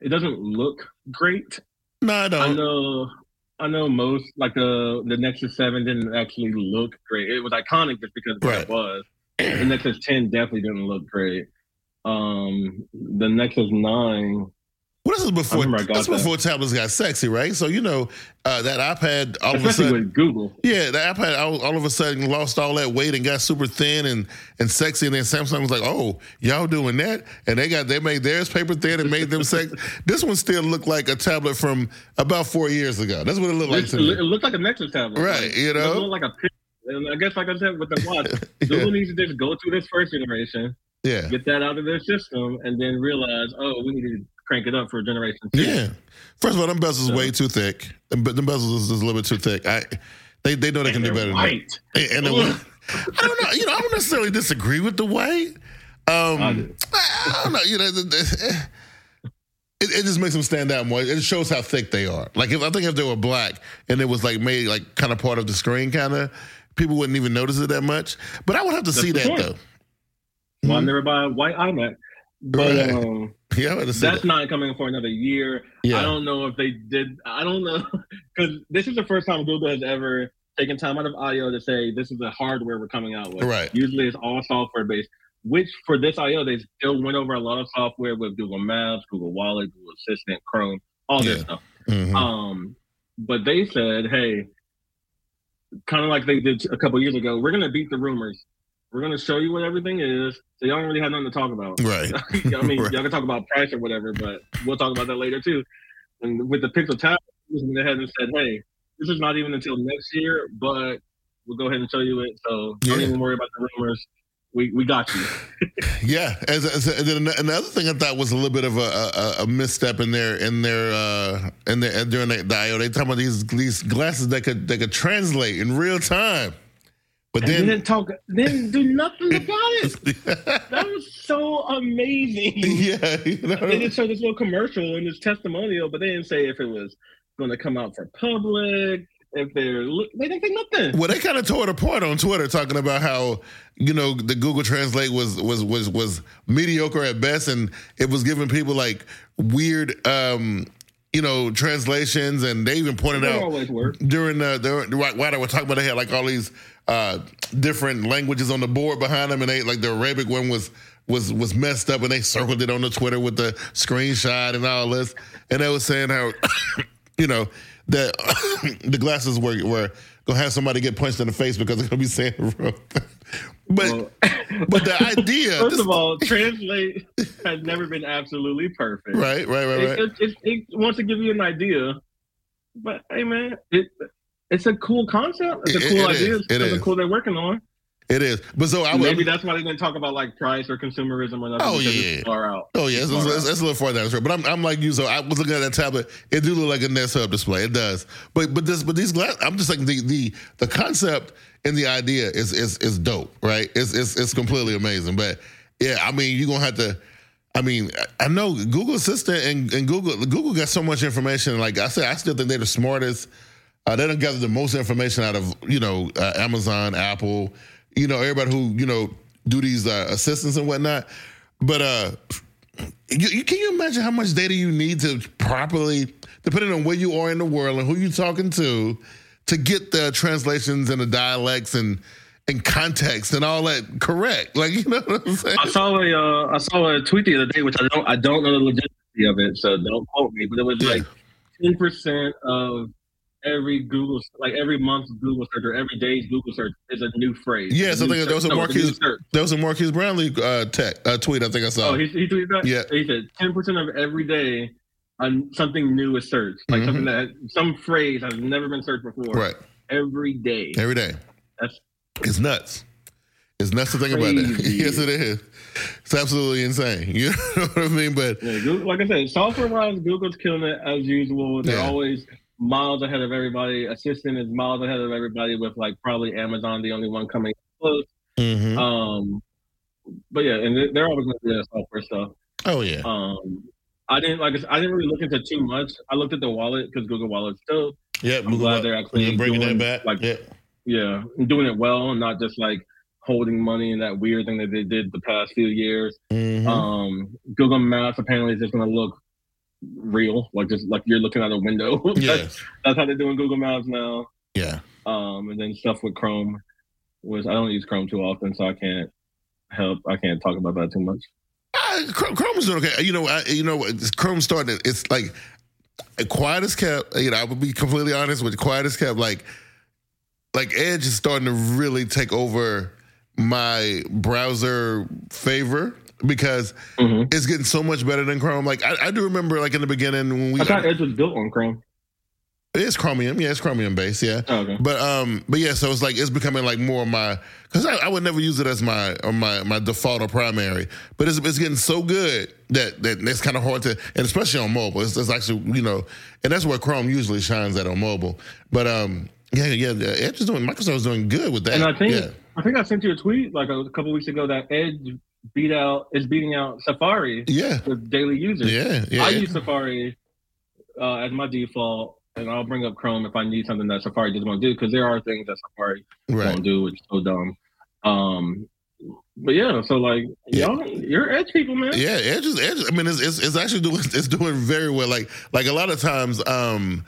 It doesn't look great. no, I I don't. know, I know most like the the Nexus Seven didn't actually look great. It was iconic just because Right. it was. The Nexus Ten definitely didn't look great. Um, the Nexus Nine, Well, this is before. remember I got that. before tablets got sexy, right? So you know uh, that iPad all of a sudden. with Google. Yeah, the iPad all, all of a sudden lost all that weight and got super thin and, and sexy, and then Samsung was like, "Oh, y'all doing that?" And they got they made theirs paper thin and made them sexy. this one still looked like a tablet from about four years ago. That's what it looked like It, to it looked like a Nexus tablet, Right, Like, you know? doesn't look like a. And I guess, like I said, with the watch, Yeah. Google needs to just go through this first generation, Yeah, get that out of their system, and then realize, oh, we need to crank it up for generation two. yeah. First of all, them bezels So- way too thick. Them them bezels is, is a little bit too thick. I they they know they can do better. white. Than that. And, and I don't know. You know, I don't necessarily disagree with the white. Um, I do. I don't know. You know, the, the, it, it just makes them stand out more. It shows how thick they are. Like if I think if they were black and it was like made like kind of part of the screen, kind of people wouldn't even notice it that much. But I would have to see that point. though. Well, I never buy a white iMac, but Right. um, Yeah, I would have to see that's that. not coming for another year. Yeah. I don't know if they did. I don't know because this is the first time Google has ever taken time out of I/O to say this is the hardware we're coming out with. Right. Usually it's all software based. Which for this I/O they still went over a lot of software with Google Maps, Google Wallet, Google Assistant, Chrome, all this Yeah. stuff. Mhm. Um, but they said, hey, kind of like they did a couple years ago, we're gonna beat the rumors. We're gonna show you what everything is, so y'all don't really have nothing to talk about. Right. I mean, Right. y'all can talk about price or whatever, but we'll talk about that later too. And with the Pixel tablet, they went ahead and said, hey, this is not even until next year, but we'll go ahead and show you it. So don't even worry about the rumors. We we got you. Yeah, as, as, and then another thing I thought was a little bit of a, a, a misstep in their in their uh, in their during the, the IO. They talking about these these glasses that could that could translate in real time, but And they then didn't talk. They didn't do nothing about it. That was so amazing. yeah, you They know, just showed this little commercial and this testimonial, but they didn't say if it was going to come out for public. If they're, they didn't say nothing. well, they kind of tore it apart on Twitter, talking about how you know the Google Translate was was was was mediocre at best, and it was giving people like weird. um you know translations, and they even pointed They out during the, the while while they were talking about they had like all these uh, different languages on the board behind them, and they like the Arabic one was was was messed up, and they circled it on the Twitter with the screenshot and all this, and they was saying how you know that the glasses were were gonna have somebody get punched in the face because they're gonna be saying thing. But Well, but the idea, First this- of all, translate has never been absolutely perfect. right, right, right, It, right. it, it, it wants to give you an idea, but hey, man, it it's a cool concept. It's a cool it is. idea. It It's is. something cool they're working on. It is. But so I maybe that's why they didn't talk about like price or consumerism or nothing. Oh yeah, it's far out. Oh yeah, it's, it's, it's, it's a little far down. But I'm, I'm like you. So I was looking at that tablet. It do look like a Nest Hub display. It does. But but this but these glass. I'm just like the the the concept and the idea is is is dope. Right. It's it's it's completely amazing. But yeah, I mean you're gonna have to. I mean, I know Google Assistant and, and Google Google got so much information. Like I said, I still think they're the smartest. Uh, they don't gather the most information out of you know uh, Amazon, Apple, you know everybody who you know do these uh, assistants and whatnot. But uh, you, you can you imagine how much data you need to properly, depending on where you are in the world and who you're talking to, to get the translations and the dialects and and context and all that correct. Like you know what I'm saying? I saw a uh, I saw a tweet the other day, which I don't I don't know the legitimacy of it, so don't quote me. But it was like ten percent of every Google like every month's Google search or every day's Google search is a new phrase. Yes, A I think there was a search. No, it's new Marques search. there was a Marques Brownlee uh, tech, uh, tweet. I think I saw. Oh, he, he tweeted that. Yeah. he said ten percent of every day. Um, something new is searched, like Mhm. something that some phrase has never been searched before. right Every day. every day. That's It's nuts. It's nuts to think about that. Yes, it is. It's absolutely insane. You know what I mean? But Yeah, Google, like I said, software wise, Google's killing it as usual. They're Yeah. always miles ahead of everybody. Assistant is miles ahead of everybody, with like probably Amazon the only one coming close. Mhm. Um, but yeah, and they- they're always going to do that software stuff. oh yeah, Um, I didn't like. I didn't really look into too much. I looked at the wallet because Google Wallet's still, yeah. I'm glad they're actually bringing doing, that back. like- yeah, yeah, doing it well, and not just like holding money and that weird thing that they did the past few years. Mhm. Um, Google Maps apparently is just going to look real, like just like you're looking out a window. that's, yes, that's how they're doing Google Maps now. yeah. Um, and then stuff with Chrome, which I don't use Chrome too often, so I can't help. I can't talk about that too much. Uh, Chrome, is doing okay. You know, I, you know, Chrome starting. It's like quiet as kept. You know, I would be completely honest with you, quiet as kept. Like, like Edge is starting to really take over my browser favor because Mhm. it's getting so much better than Chrome. Like, I, I do remember, like in the beginning when we I thought Edge was built on Chrome. it's Chromium, yeah, it's Chromium based, yeah. Oh, okay. But um, but yeah, so it's like it's becoming like more of my because I, I would never use it as my or my my default or primary, but it's it's getting so good that that it's kind of hard to and especially on mobile, it's, it's actually you know, and that's where Chrome usually shines at on mobile. But um, yeah, yeah, Edge is doing Microsoft is doing good with that. And I think yeah, I think I sent you a tweet like a, couple weeks ago that Edge beat out is beating out Safari yeah, with daily users. yeah, yeah. I use Safari uh, as my default, and I'll bring up Chrome if I need something that Safari doesn't want to do because there are things that Safari right. won't do, which is so dumb. Um, but yeah, so like Yeah. y'all, you're edge people, man. Yeah, Edge is Edge. I mean, it's, it's it's actually doing it's doing very well. Like like a lot of times, um,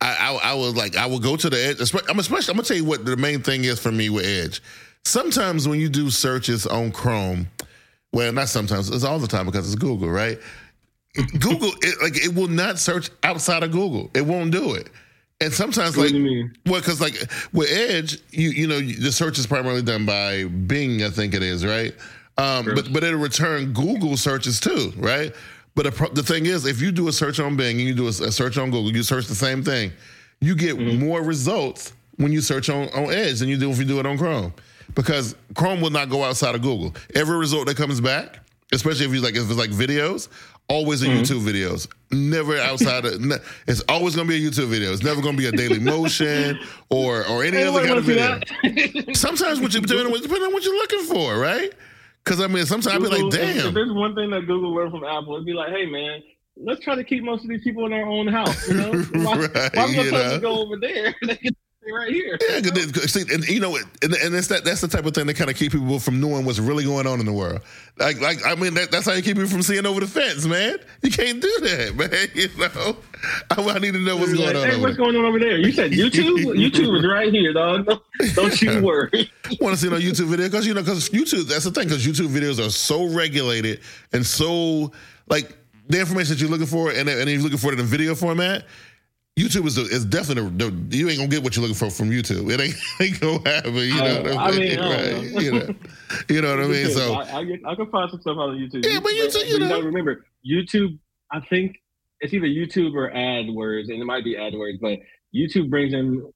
I I, I was like I will go to the Edge. I'm especially I'm gonna tell you what the main thing is for me with Edge. Sometimes when you do searches on Chrome, well, not sometimes, it's all the time because it's Google, right? Google, it, like it will not search outside of Google. It won't do it. And sometimes, What like, well, because like with Edge, you you know the search is primarily done by Bing, I think it is, right? Um, Sure. but but it'll return Google searches too, right? But the, pro- the thing is, if you do a search on Bing and you do a, a search on Google, you search the same thing, you get more results when you search on, on Edge than you do if you do it on Chrome, because Chrome will not go outside of Google. Every result that comes back, especially if you like if it's like videos, always a mm-hmm. YouTube videos, never outside of. It's always going to be a YouTube video. It's never going to be a Dailymotion or or any other kind of video. Sometimes what you depending on, depending on what you're looking for, right? Because I mean, sometimes I'd be like, Google- if- damn. there's one thing that Google learned from Apple, it'd be like, hey man, let's try to keep most of these people in our own house. You know, why, Right, why you gonna know. to go over there? right here. Yeah, 'cause they- 'cause see, and you know, and, and it's that that's the type of thing that kind of keep people from knowing what's really going on in the world. Like, like I mean, that, that's how you keep people from seeing over the fence, man. You can't do that, man. You know, I, I need to know what's going like, on. hey, over what's there. going on over there? You said YouTube. YouTube is right here, dog. Don't, don't you worry. want to see no YouTube video because you know because YouTube that's the thing because YouTube videos are so regulated and so like the information that you're looking for and, and you're looking for it in a video format. YouTube is the, is definitely the, the- you ain't gonna get what you're looking for from YouTube. It ain't, ain't gonna happen. You know what I mean? mean, I don't right? You know, you know what I mean. So I, I, get, I can find some stuff on YouTube. Yeah, but YouTube, you you know. gotta remember, YouTube. I think it's either YouTube or AdWords, and it might be AdWords, but YouTube brings in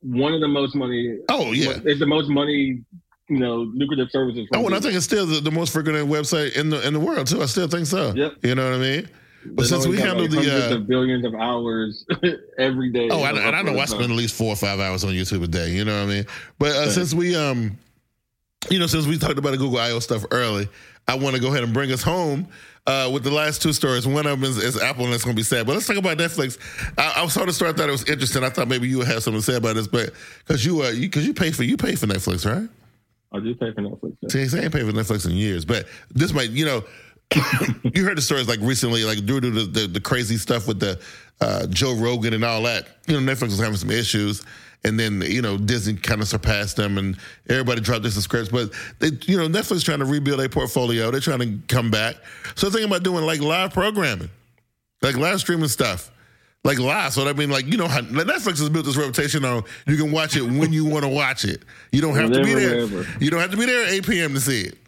one of the most money. oh yeah, It's the most money you know lucrative services. Oh, and I think it's still the, the most frequented website in the in the world too. I still think so. Yep. You know what I mean? But since we handle like, the uh, of billions of hours every day. Oh, I, and I know I spend at least four or five hours on YouTube a day. You know what I mean? But uh, since we, um, you know, since we talked about the Google I/O stuff early, I want to go ahead and bring us home uh, with the last two stories. One of them is, is Apple, and it's going to be sad. But let's talk about Netflix. I, I saw the story. I thought it was interesting. I thought maybe you would have something to say about this, but because you, uh, you, because you pay for you pay for Netflix, right? I do pay for Netflix. yeah. See, I ain't paid for Netflix in years, but this might, you know, you heard the stories like recently, like due to the, the, the crazy stuff with the uh, Joe Rogan and all that. You know, Netflix was having some issues, and then you know Disney kind of surpassed them, and everybody dropped their subscriptions. But they, you know, Netflix trying to rebuild their portfolio. They're trying to come back. So thinking about doing like live programming, like live streaming stuff. Like live, so I mean, like you know, how Netflix has built this reputation on you can watch it when you want to watch it. You don't have to be there. wherever. You don't have to be there at 8 p.m. to see it,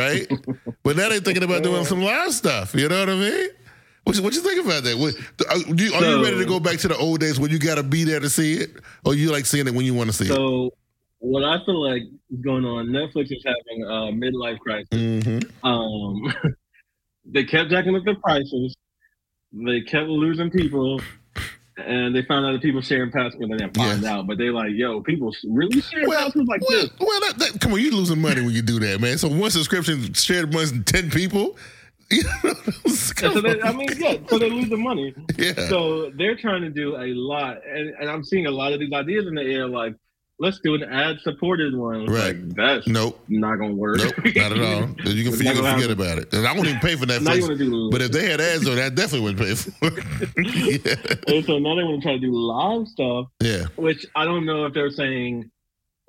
right? but now they're thinking about doing some live stuff. You know what I mean? What you, what you think about that? What, are, you, are you ready to go back to the old days when you got to be there to see it, or you like seeing it when you want to see it? So, what I feel like is going on, Netflix is having a midlife crisis. Mm-hmm. Um, they kept jacking up the prices. They kept losing people, and they found out that people sharing passwords. And they didn't find Yes. out, but they like, yo, people really share Well, passwords like well, this. well that, that, come on, you're losing money when you do that, man. So one subscription shared amongst ten people. You know, so they, I mean, yeah, so they're losing money. yeah. So they're trying to do a lot, and, and I'm seeing a lot of these ideas in the air. Like, let's do an ad-supported one. Right. Like, that's nope. not gonna work. Nope, not at all. You can, It's you can forget about it. And I won't even pay for that. Netflix. do, But if they had ads on, that, definitely wouldn't pay for it. yeah. and so now they want to try to do live stuff, yeah. which I don't know if they're saying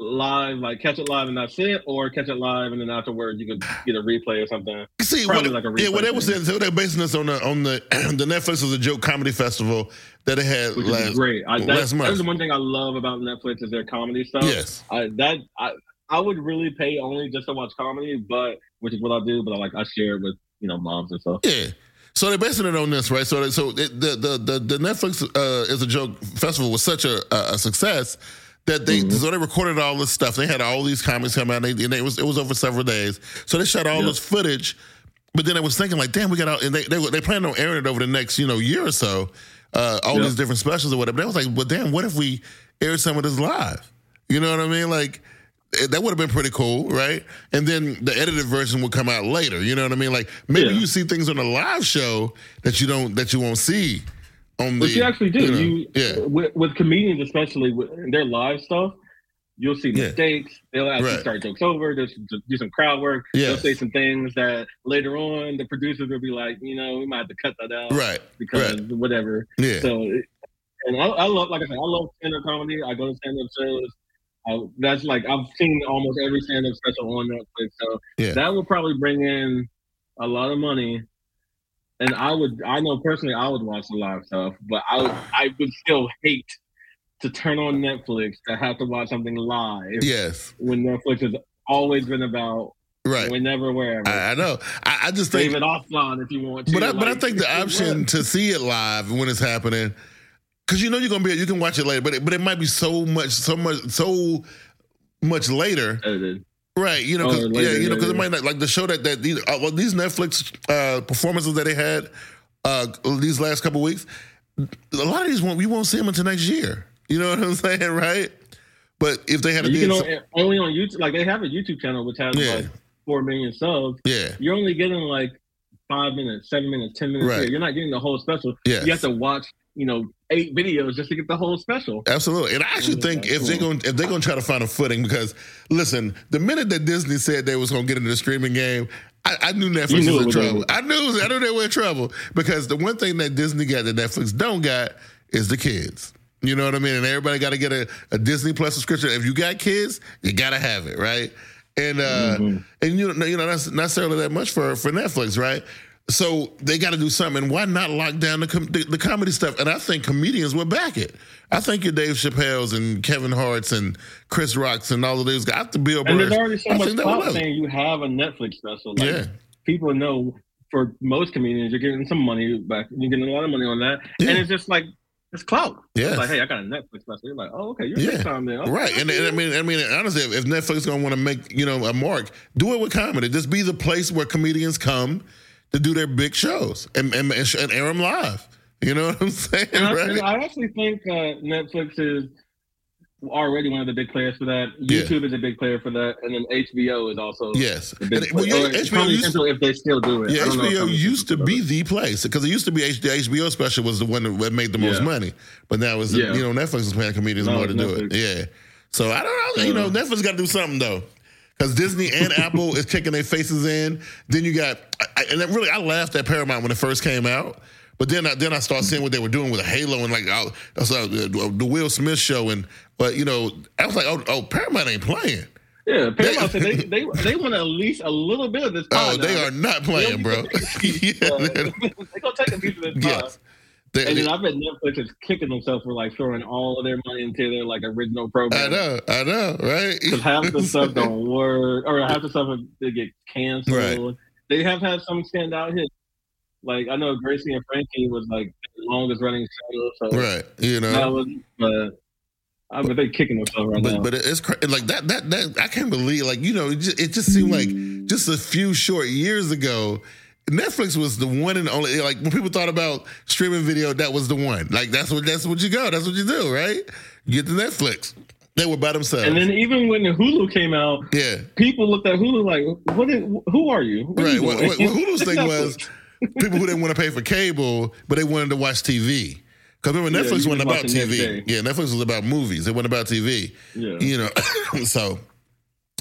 live, like catch it live and that's it, or catch it live and then afterwards you could get a replay or something. See, Probably what, like a yeah, what they were saying, so they're basing this on the on the the Netflix was a joke comedy festival that they had Which last. great. I, last that's, month. that's the one thing I love about Netflix is their comedy stuff. Yes, I, that I I would really pay only just to watch comedy, but which is what I do. But I like I share it with you know moms and stuff. yeah. So they're basing it on this, right? So, so it, the, the the the Netflix uh, is a joke festival was such a a success that they Mhm. so they recorded all this stuff. They had all these comics come out, and, they, and it was it was over several days. So they shot all Yeah. this footage. But then I was thinking, like, damn, we got out, and they they, they plan on airing it over the next you know year or so, uh, all Yeah. these different specials or whatever. But I was like, well, damn, what if we aired some of this live? You know what I mean? Like. eh, That would have been pretty cool, right? And then the edited version would come out later. You know what I mean? Like maybe Yeah. you see things on a live show that you don't that you won't see on the. But you actually do. know, You, yeah, with, with comedians, especially with their live stuff, you'll see Yeah. mistakes. They'll actually Right. start jokes over. Just do some crowd work. They'll say some things that later on the producers will be like, you know, we might have to cut that out right, because right. whatever. yeah, So, and I, I love, like I said, I love stand-up comedy. I go to stand-up shows. I, that's like I've seen almost every stand-up special on Netflix. So Yeah. that will probably bring in a lot of money. And I would, I know personally, I would watch the live stuff, but I, would, I would still hate to turn on Netflix to have to watch something live yes, when Netflix has always been about right. whenever, wherever. I, I know. I, I just think Save it offline if you want to. But I, but I think the option to see it live when it's happening, because you know you're gonna be you can watch it later, but it, but it might be so much so much so much later. Right? You know, 'cause- Oh, yeah, you know, because it might not like the show that that these, uh, well, these Netflix uh, performances that they had uh, these last couple weeks. A lot of these won't we won't see them until next year. You know what I'm saying, right? But if they had You can only, only on YouTube. Like they have a YouTube channel which has Yeah. like four million subs. yeah, You're only getting like five minutes, seven minutes, ten minutes. Right. Here. You're not getting the whole special. Yes. You have to watch, you know, eight videos just to get the whole special. Absolutely, and I actually Mhm, think if they're cool. going if they're going to try to find a footing, because listen, the minute that Disney said they was going to get into the streaming game, I, I knew Netflix knew was in was trouble. I knew I knew they were in trouble because the one thing that Disney got that Netflix don't got is the kids. You know what I mean? And everybody got to get a, a Disney Plus subscription. If you got kids, you got to have it, right? And uh, Mhm. and you know, you know that's not necessarily that much for for Netflix, right? So they got to do something. And why not lock down the, com- the the comedy stuff? And I think comedians will back it. I think your Dave Chappelle's and Kevin Hart's and Chris Rock's and all of those guys. The Bill And there's already so I much think they will clout saying you have a Netflix special. Like, Yeah, People know for most comedians, you're getting some money back. You're getting a lot of money on that. Yeah. And it's just like it's clout. It's like, hey, I got a Netflix special. You're like, oh, okay, you're Yeah. FaceTime then. Okay, Right, and, and I mean, I mean, honestly, if Netflix is gonna want to make you know a mark, do it with comedy. Just be the place where comedians come to do their big shows and and, and, air them live. You know what I'm saying? I, Right? I actually think uh, Netflix is already one of the big players for that. Yeah. YouTube is a big player for that, and then HBO is also Yes. a big And- well, yeah, HBO used- if they still do it. Yeah, I don't know if HBO used to be the place because it used to be H- the HBO special was the one that made the most Yeah. money, but now it's Yeah. you know Netflix is paying comedians No, more to it's do it. Yeah, so I don't know. You know, Yeah. Netflix got to do something though, because Disney and Apple is kicking their faces in. Then you got, I, and really, I laughed at Paramount when it first came out. But then, I, then I started seeing what they were doing with Halo and like I, saw the, the Will Smith show and but you know I was like oh, oh Paramount ain't playing Yeah, Paramount said they they they want at least a little bit of this. oh pie they now. are not playing bro yeah, they're- they gonna take a piece of this pie. yes They- And then I bet Netflix is kicking themselves for like throwing all of their money into their like original program. I know, I know, right? Because half the stuff don't work, or half the stuff they get canceled. Right. They have had some standout hits. Like I know Gracie and Frankie was like the longest running show, so right, you that know. was. But I mean, they're kicking themselves right But now. but it's cra- like that that that I can't believe like you know it just, it just seemed like just a few short years ago. Netflix was the one and only like when people thought about streaming video, that was the one. Like that's what that's what you go, that's what you do, right? You get the Netflix. They were by themselves. and then even when the Hulu came out, yeah, people looked at Hulu like, "What? Is, who are you?" What are right. you What, doing?" what, what Hulu's thing was people who didn't want to pay for cable, but they wanted to watch TV. Because remember, Netflix you wasn't about TV. Yeah, Netflix was about movies. It wasn't about TV. Yeah. You know, so.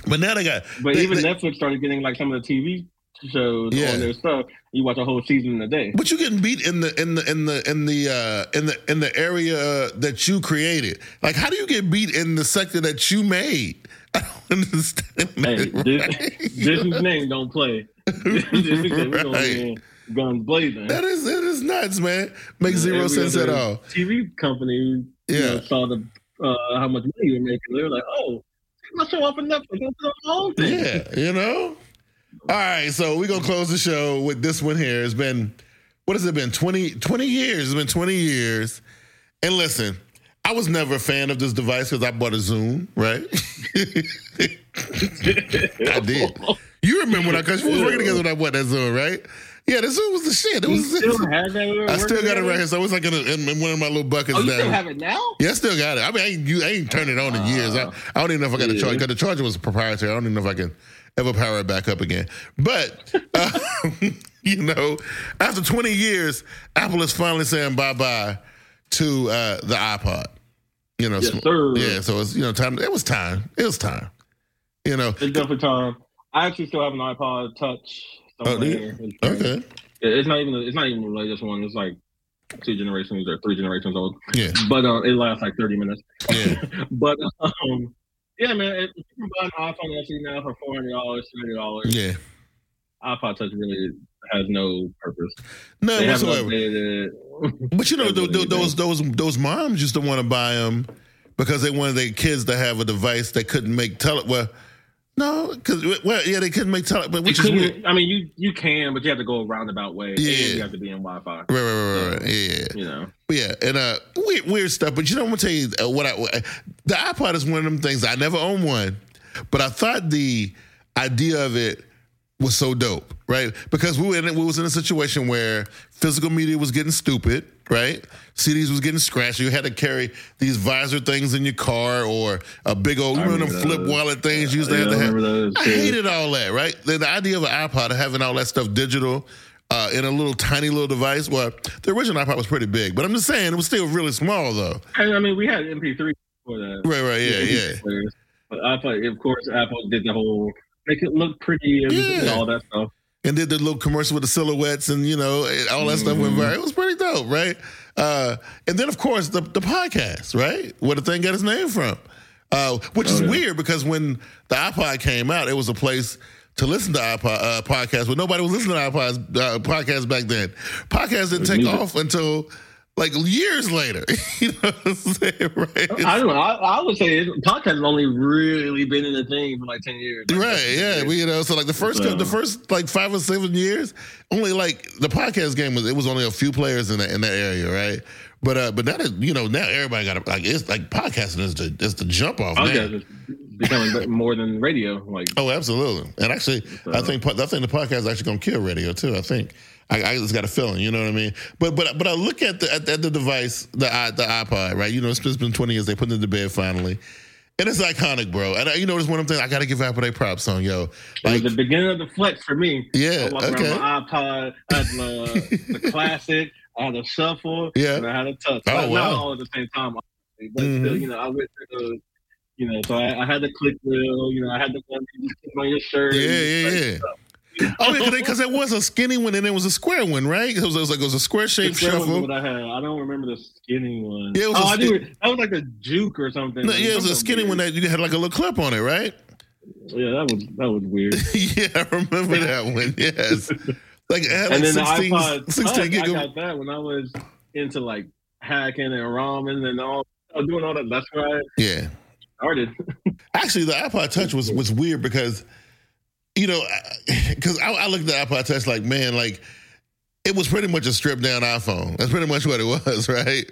But now they got. But they- even they- Netflix started getting like some of the TV shows Yeah. on their stuff. You watch a whole season in a day. But you're getting beat in the in the in the in the uh, in the in the area that you created. Like, how do you get beat in the sector that you made? I don't understand. Hey, that, this, right? Disney's name don't play. Disney said, "We're gonna Right. guns blazing. That is it is nuts, man. Makes zero sense at all. TV company, you Yeah. know, saw the uh, how much money you were making. They were like, "Oh, let's show up on Netflix. Let's do the whole thing." Yeah, you know. All right, so we're gonna close the show with this one here. It's been what has it been? 20, 20 years. It's been 20 years. And listen, I was never a fan of this device because I bought a Zoom, right? I did. You remember when I because we was working together when I bought that Zoom, right? Yeah, the Zoom was the shit. It You was still have that? I still got it right here. So it was like in, a, in one of my little buckets Oh, you still have it now? Yeah, I still got it. I mean, I ain't, you, I ain't turned it on in years. I, oh. I don't even know if I got the charge because the charger was proprietary. I don't even know if I can ever power it back up again. But uh, you know, after 20 years, Apple is finally saying bye bye to uh, the iPod. You know, Yes, so- yeah. So it's you know time. It was time. It was time. You know. It's definitely time. I actually still have an iPod Touch. Oh, somewhere. It's- Okay. It's not even. It's not even the latest one. It's like two generations or three generations old. Yeah. But uh, it lasts like thirty minutes. Yeah. but um, yeah, man, if you can buy an iPhone SE now for four hundred dollars, thirty dollars, Yeah. iPod Touch really has no purpose. None whatsoever. But you know, They th- those those those moms used to want to buy them because they wanted their kids to have a device that couldn't make tele. Well, no, because well, yeah, they couldn't make tele, but which is weird. I mean, you you can, but you have to go a roundabout way. Yeah. and you have to be in Wi-Fi. Right, right, right, right, right. Yeah, You know, yeah, and uh, weird, weird stuff. But you know, I'm gonna tell you uh, what I. The iPod is one of them things. I never owned one, but I thought the idea of it was so dope, right? Because we were in, we was in a situation where physical media was getting stupid, right? CDs was getting scratched. You had to carry these visor things in your car or a big old, you remember them flip wallet things you used to Yeah, have to have. those, I hated all that, right? The, the idea of an iPod having all that stuff digital. Uh, in a little tiny little device. Well, the original iPod was pretty big, but I'm just saying it was still really small though. I mean, we had MP3 for that. Right, right, yeah, yeah. players. But Apple, of course, Apple did the whole make it look pretty and, and Yeah. all that stuff. And did the little commercial with the silhouettes and you know all that stuff went viral. It was pretty dope, right? Uh, and then of course the the podcast, right? Where the thing got its name from, uh, which is Oh, yeah. weird because when the iPod came out, it was a place to listen to iPod uh, podcasts, but nobody was listening to iPods uh, podcasts back then. Podcasts didn't take off until like years later. you know what I'm saying, right? I don't know. I, I would say it, podcast has only really been in the thing for like ten years. Like, Right, yeah, we, you know, so like the first, So- the first like five or seven years, only like the podcast game was it was only a few players in that in that area, right? But uh, but now that you know now everybody got a, like it's like podcasting is the is the jump off. podcast now. becoming more than radio. Like Oh, absolutely. And actually, I think I think the podcast is actually going to kill radio too. I think I, I just got a feeling. You know what I mean? But but but I look at the at, at the device, the the iPod, right? You know, it's, been twenty years. They put it in the bed finally. And it's iconic, bro. And I, you know, it's one of them things I got to give Apple their props on, yo. Like, the beginning of the flex for me. Yeah, I walked okay. around my iPod. I had the, the classic. I had a shuffle. Yeah. and I had a touch. Oh, Not- Not wow. all at the same time, but Mhm. still, you know, I went through the. You know, so I, I had the click wheel. You know, I had the one you put on your shirt. Yeah, yeah, yeah. stuff. Oh, yeah, because there was a skinny one and it was a square one, right? It was, it was like it was a square shaped shuffle. What I had. I don't remember the skinny one. Yeah, it was oh, a I do. That was like a juke or something. No, yeah, it was a skinny one that you had like a little clip on it, right? Yeah, that was that was weird. yeah, I remember that one. Yes. Like it had like and then 16, the iPod 16 Touch, I got that when I was into like hacking and ramen and all uh, doing all that. That's where I Yeah. started. Actually, the iPod Touch was was weird because, you know, because I, I looked at the iPod Touch like, man, like it was pretty much a stripped down iPhone. That's pretty much what it was, right?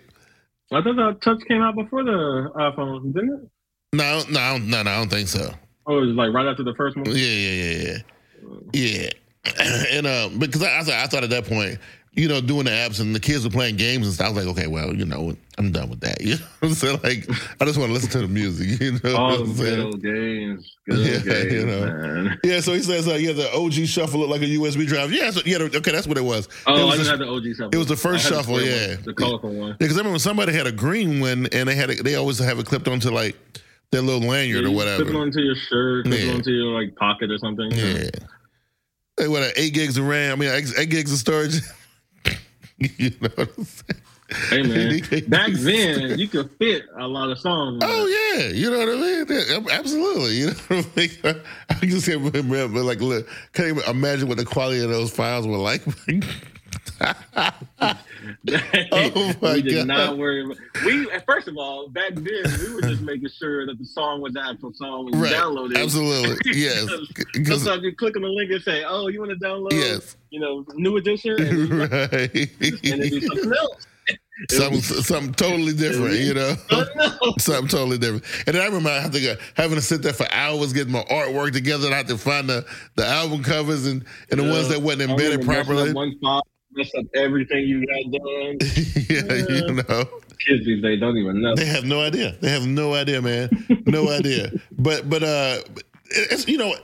I thought the Touch came out before the iPhone, didn't it? No, no, no, no, I don't think so. Oh, it was like right after the first one. Yeah, yeah, yeah, yeah, yeah. And uh, because I, I thought I thought at that point, you know, doing the apps and the kids were playing games and stuff. I was like, okay, well, you know, I'm done with that. You know, what I'm saying like I just want to listen to the music. You know, All the I'm saying? good old games, good Yeah, old games, you know. man. Yeah, so he says, uh, yeah, the OG shuffle looked like a USB drive. Yeah, so, yeah, okay, that's what it was. Oh, it I was didn't the- have the OG shuffle. it was the first shuffle, square yeah. one, the colorful one. Yeah, because I remember somebody had a green one and they had it, they always have it clipped onto like their little lanyard Yeah, or whatever. Clip it onto your shirt, clip Yeah. it onto your like pocket or something. Yeah. Hey, what, uh, eight gigs of RAM? I mean, eight, eight gigs of storage. you know what I'm saying? Hey man, back then you could fit a lot of songs. on Oh yeah, you know what I mean. Absolutely, you know what I mean. I just can't remember, like, look, can't even imagine what the quality of those files were like. Oh, my we did God. not worry. About, we first of all back then we were just making sure that the song was the actual song when you right? downloaded it. Absolutely, yes. Because Sometimes you click on the link and say, "Oh, you want to download?" yes, You know, new edition, and, you- and right. it'd be something else. Something, something totally different, you know. Something. Totally different. And then I remember I to go, having to sit there for hours getting my artwork together and I had to find the, the album covers and, and the ones that wasn't embedded properly. One file, mess up everything you got done. yeah, you know. Kids these days don't even know. They have no idea. They have no idea, man. No idea. But but uh it's you know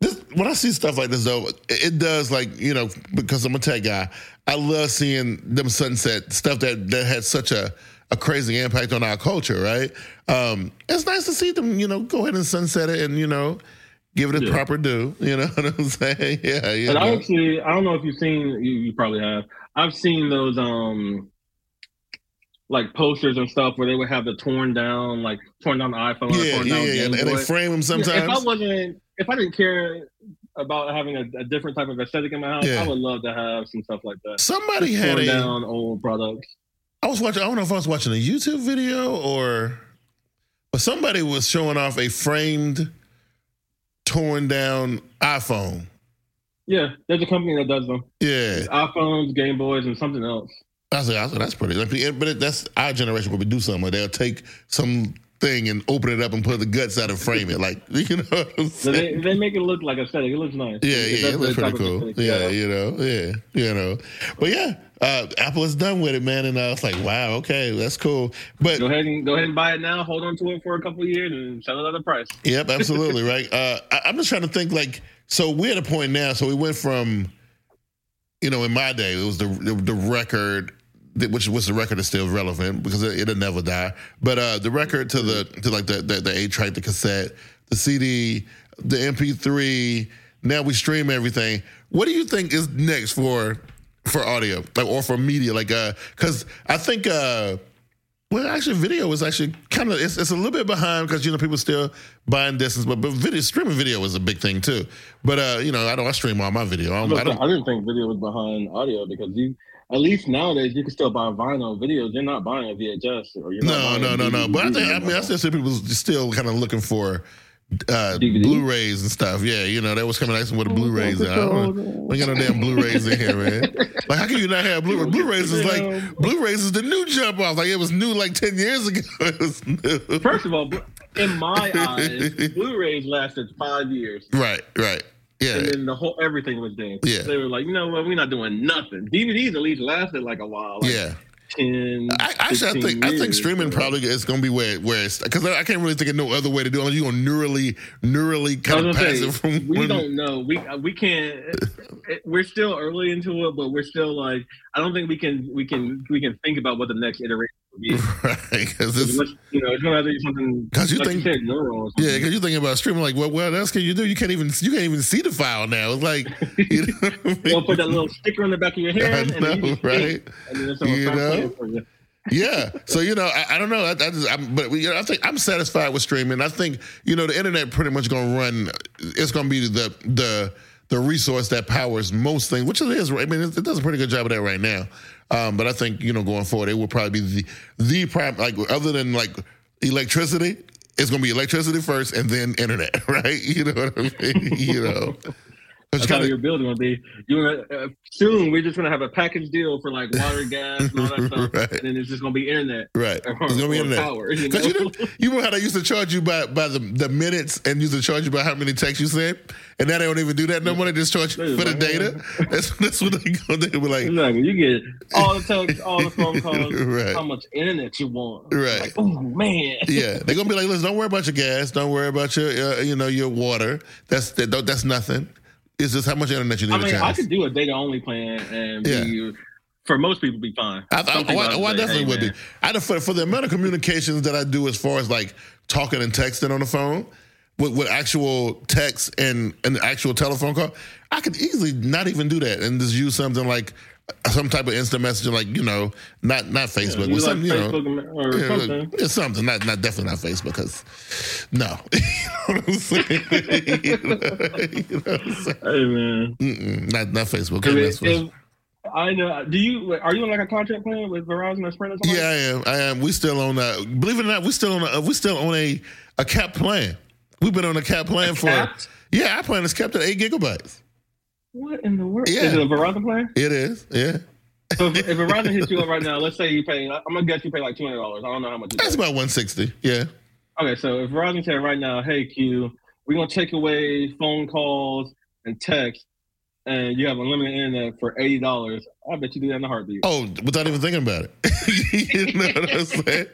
this when I see stuff like this though, it does like, you know, because I'm a tech guy, I love seeing them sunset stuff that that had such a a crazy impact on our culture, right? Um, it's nice to see them, you know, go ahead and sunset it and, you know, give it a Yeah. proper due. You know what I'm saying? Yeah, you And I actually, I don't know if you've seen, you, you probably have. I've seen those, um, like posters and stuff where they would have the torn down, like torn down iPhone, or Yeah, torn yeah, down yeah. And, they frame them sometimes. If I wasn't, if I didn't care about having a, a different type of aesthetic in my house, Yeah. I would love to have some stuff like that. Somebody had torn a down old products. I was watching. I don't know if I was watching a YouTube video or, but somebody was showing off a framed, torn down iPhone. Yeah, there's a company that does them. Yeah, iPhones, Game Boys, and something else. I said, I said that's pretty. like, But that's our generation. Where we do something. Like they'll take some thing and open it up and put the guts out and frame it. Like you know what I'm So saying? they, they make it look like aesthetic. It looks nice. Yeah, yeah, it looks pretty cool. of Yeah, you know, yeah, you know. But yeah, uh, Apple is done with it, man. And I was like, wow, okay, that's cool. But Go ahead and go ahead and buy it now. Hold on to it for a couple of years and sell it at a price. Yep, absolutely, right. Uh, I, I'm just trying to think like, so we're at a point now. So we went from, you know, in my day, it was the the, the record, which was the record that's still relevant because it, it'll never die. But uh, the record to the to like the the, the eight track, the cassette, the CD, the MP3. Now we stream everything. What do you think is next for for audio, like or for media, like uh, because I think uh. Well, actually, video is actually kind of it's, it's a little bit behind because you know people still buying distance, but but video streaming video is a big thing too. But uh, you know, I don't I stream all my video. I don't, I I, don't didn't think video was behind audio because you, at least nowadays you can still buy vinyl videos. You're not buying a VHS or you're No, not no, no, no. But I think I mean I anymore. still see people still kind of looking for uh, DVD? Blu-rays and stuff. Yeah, you know that was coming asking with the Blu-rays are. I don't. We got no damn Blu-rays in here, man. Like how can you not have Blu-ray? Blu-rays is like Blu-rays is the new jump off. Like it was new like ten years ago. It was new. First of all, in my eyes, Blu-rays lasted five years. Right, right. Yeah, And then the whole everything was dead. Yeah. They were like, you know what, we're not doing nothing. DVDs at least lasted like a while. Like yeah. 10, I, actually, I 15 think I think streaming so. probably is going to be where where it's because I, I can't really think of no other way to do it. Unless you're going to neurally neurally kind of pass say, it from we one- don't know. We uh, we can't. we're still early into it, but we're still like. I don't think we can we can we can think about what the next iteration. right because you know, it's gonna have to be something. 'Cause you like think- you said, neural. Yeah, because you're thinking about streaming. Like, what, what else can you do? You can't even you can't even see the file now. It's like, you know, I mean? You'll put that little sticker on the back of your and then you right? and You know? for you. yeah. So you know, I, I don't know. I, I just, I'm, but you know, I think I'm satisfied with streaming. I think you know the internet pretty much going to run. It's going to be the the the resource that powers most things, which it is. I mean, it, it does a pretty good job of that right now. Um, but I think you know going forward, it will probably be the the prime like other than like electricity. It's going to be electricity first, and then internet, right? You know what I mean? you know, That's kinda- your building gonna be. You uh, soon we're just gonna have a package deal for like water, gas, and all that stuff, Right. and then it's just gonna be internet. Right. Or- It's gonna be internet. power, you Because you, know? know, you remember how they used to charge you by, by the, the minutes and used to charge you by how many texts you sent? And now they don't even do that no more. They just charge you for the data. That's, that's what they go. They were like, Exactly. You get all the texts, all the phone calls, Right. how much internet you want. Right. Like, oh man. yeah, they're gonna be like, listen, don't worry about your gas, don't worry about your, uh, you know, your water. That's that, that's nothing. It's just how much internet you need I to mean, I could do a data only plan and Yeah. be, for most people be fine. I, I, oh, I, oh, I definitely hey, would man, be. I for, for the amount of communications that I do as far as like talking and texting on the phone with, with actual text and an actual telephone call, I could easily not even do that and just use something like some type of instant messaging, like you know, not not Facebook, You but like you know, Facebook or yeah, something. it's something, not not definitely not Facebook, because no, you know what I'm saying? you, know, you know what I'm saying? Hey man. Mm-mm, not not Facebook. Mess with- if, I know. Do you? Are you on like a contract plan with Verizon or Sprint or something? Yeah, I am. I am. We still on a. Believe it or not, we still on a. We still on a a cap plan. We've been on a cap plan for. capped? Yeah, our plan is capped at eight gigabytes. What in the world? Yeah. Is it a Verizon plan? It is. Yeah, So if, if Verizon hits you up right now, let's say you pay. I'm gonna guess you pay like two hundred dollars. I don't know how much. You that's pay. about one sixty. Yeah. Okay, so if Verizon said right now, "Hey Q, we're gonna take away phone calls and text, and you have unlimited internet for eighty dollars," I bet you do that in a heartbeat. Oh, without even thinking about it. you know what I'm saying?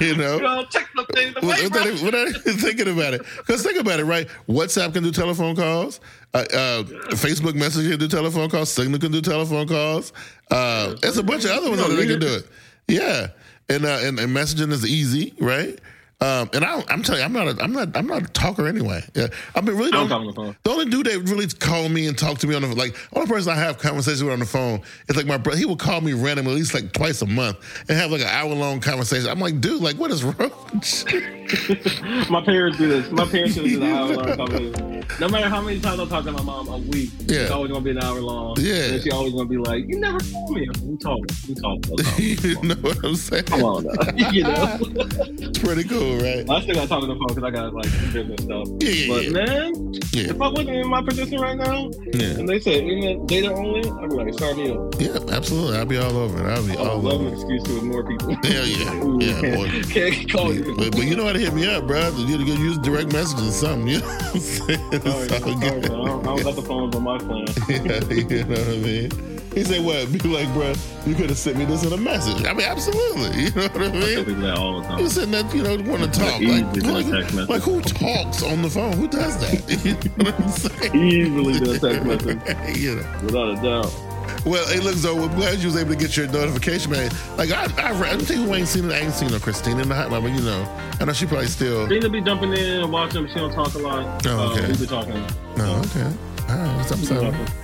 You know. You know, take the thing away, Without, even- without even thinking about it, because think about it, right? WhatsApp can do telephone calls. Uh, uh, Facebook Messenger can do telephone calls. Signal can do telephone calls. Uh, there's a bunch of other ones that don't they can do it. Yeah, and uh, and, and messaging is easy, right? Um, and I, I'm telling you, I'm not, a, I'm not, I'm not a talker anyway. Yeah, I mean, really, don't on the phone. the only dude that really call me and talk to me on the like only person I have conversations with on the phone is like my brother. He will call me randomly at least like twice a month and have like an hour long conversation. I'm like, dude, like what is wrong? My parents do this. My parents do this an hour long conversation. No matter how many times I talk to my mom a week, Yeah. it's always gonna be an hour long. Yeah. and she always gonna be like, "You never call me." We talk. We talk. We talk. you know what I'm saying? Come on, you know. It's pretty cool, right? I still got to talk on the phone because I got like business stuff. Yeah, yeah, But yeah. man, Yeah. if I wasn't in my position right now, Yeah. and they said internet data only, I'd be like, sign me up. Yeah, absolutely. I'll be all over it. I'll be I all would love over an it. excuse to ignore people. Hell yeah. Ooh, Yeah, boy. can't call you. But, but you know how to hit me up, bro. You gotta use direct messages or something. You know what I'm saying? Sorry, It's sorry, man. I don't, I don't got the phones on my plan. Yeah, you know what I mean? He said, what? Be like, bro, you could have sent me this in a message. I mean, absolutely. You know what I I tell mean? people that all the You time. sitting there, you know, want to talk. Like, like, text message. like, who talks on the phone? Who does that? You know what I'm saying? Easily do a text message, you know. without a doubt. Well, hey, look, Zoe, I'm glad you was able to get your notification, man. Like, I, I, I don't think who ain't seen it. I ain't seen no Christina in the hot mama, you know. I know she probably still. To be jumping in and watching. She don't talk a lot. Oh, okay. Uh, we be talking. No, okay. All right, what's up, We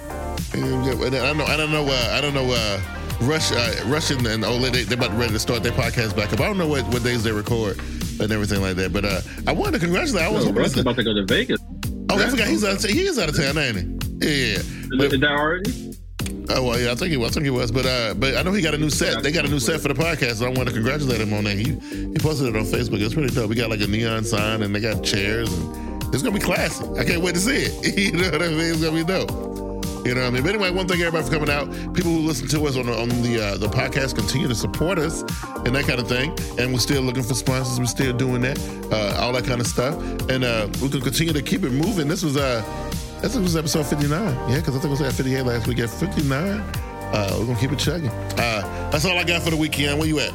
talking. I know, I don't know, uh, I don't know. Uh, Rush, uh, Russian and Ole, they, they're about ready to start their podcast back up. I don't know what, what days they record and everything like that. But uh, I wanted to congratulate. I was hoping. To- about to go to Vegas. oh, I forgot he's out. Of, he is out of town, ain't he? Yeah, But- is that already? Oh well, yeah, I think he was. I think it was, but uh, but I know he got a new set. They got a new set for the podcast. So I want to congratulate him on that. He he posted it on Facebook. It's pretty dope. We got like a neon sign and they got chairs and it's gonna be classy. I can't wait to see it. you know what I mean? It's gonna be dope. You know what I mean? But anyway, one thing everybody for coming out. People who listen to us on the, on the uh, the podcast continue to support us and that kind of thing. And we're still looking for sponsors. We're still doing that, uh, all that kind of stuff. And uh, we can continue to keep it moving. This was uh, this was episode 59. Yeah, because I think we was at 58 last week. At 59, uh, we're gonna keep it chugging. Uh, that's all I got for the weekend. Where you at?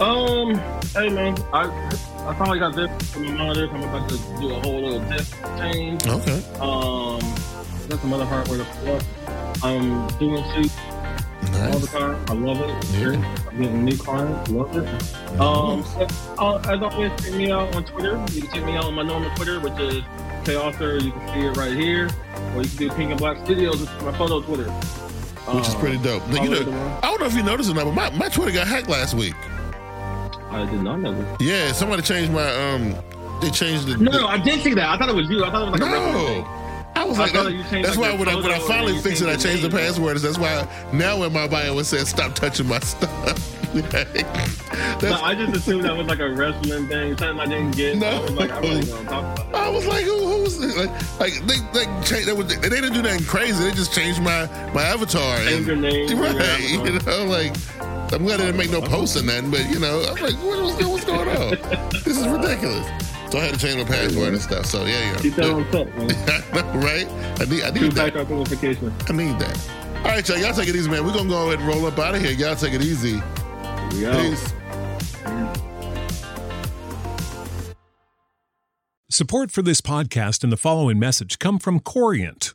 Um, hey man, I I finally got this from my monitor. I'm about to do a whole little disk change. Okay. Um, got some other hardware to pull up. I'm doing suits all the time. I love it. Yeah. I'm getting new clients. Love it. Um, so, uh, as always, check me out on Twitter. You can check me out on my normal Twitter, which is K Author. You can see it right here, or you can do Pink and Black Studios, which is my photo Twitter. Which is Um, pretty dope. Now, you know. I don't know if you noticed or not, but my, my Twitter got hacked last week. I did not know this. Yeah, somebody changed my um. They changed the. No, the- I did see that. I thought it was you. I thought it was like. No. I was I like, that- that's oh, like, why when I, when I finally fixed it, I changed the changed the name. password. That's why now in my bio it says stop touching my stuff. No, I just assumed that was like a wrestling thing, something I didn't get. No. I was like, I'm really gonna talk about I was like, who, who was it? like, like they they changed. They, was, they didn't do nothing crazy. They just changed my my avatar. Change your name. your right? avatar. You know, like I'm glad they didn't make no posts or nothing, but you know, I'm like, what, what's going on? this is ridiculous. So I had to change my password and stuff. So yeah, yeah. Keep that on top, man. I know, right? I need, I need Two that. authentication. I need that. All right, y'all. Y'all take it easy, man. We're gonna go ahead and roll up out of here. Y'all take it easy. Here we go. Peace. Support for this podcast and the following message come from Corient.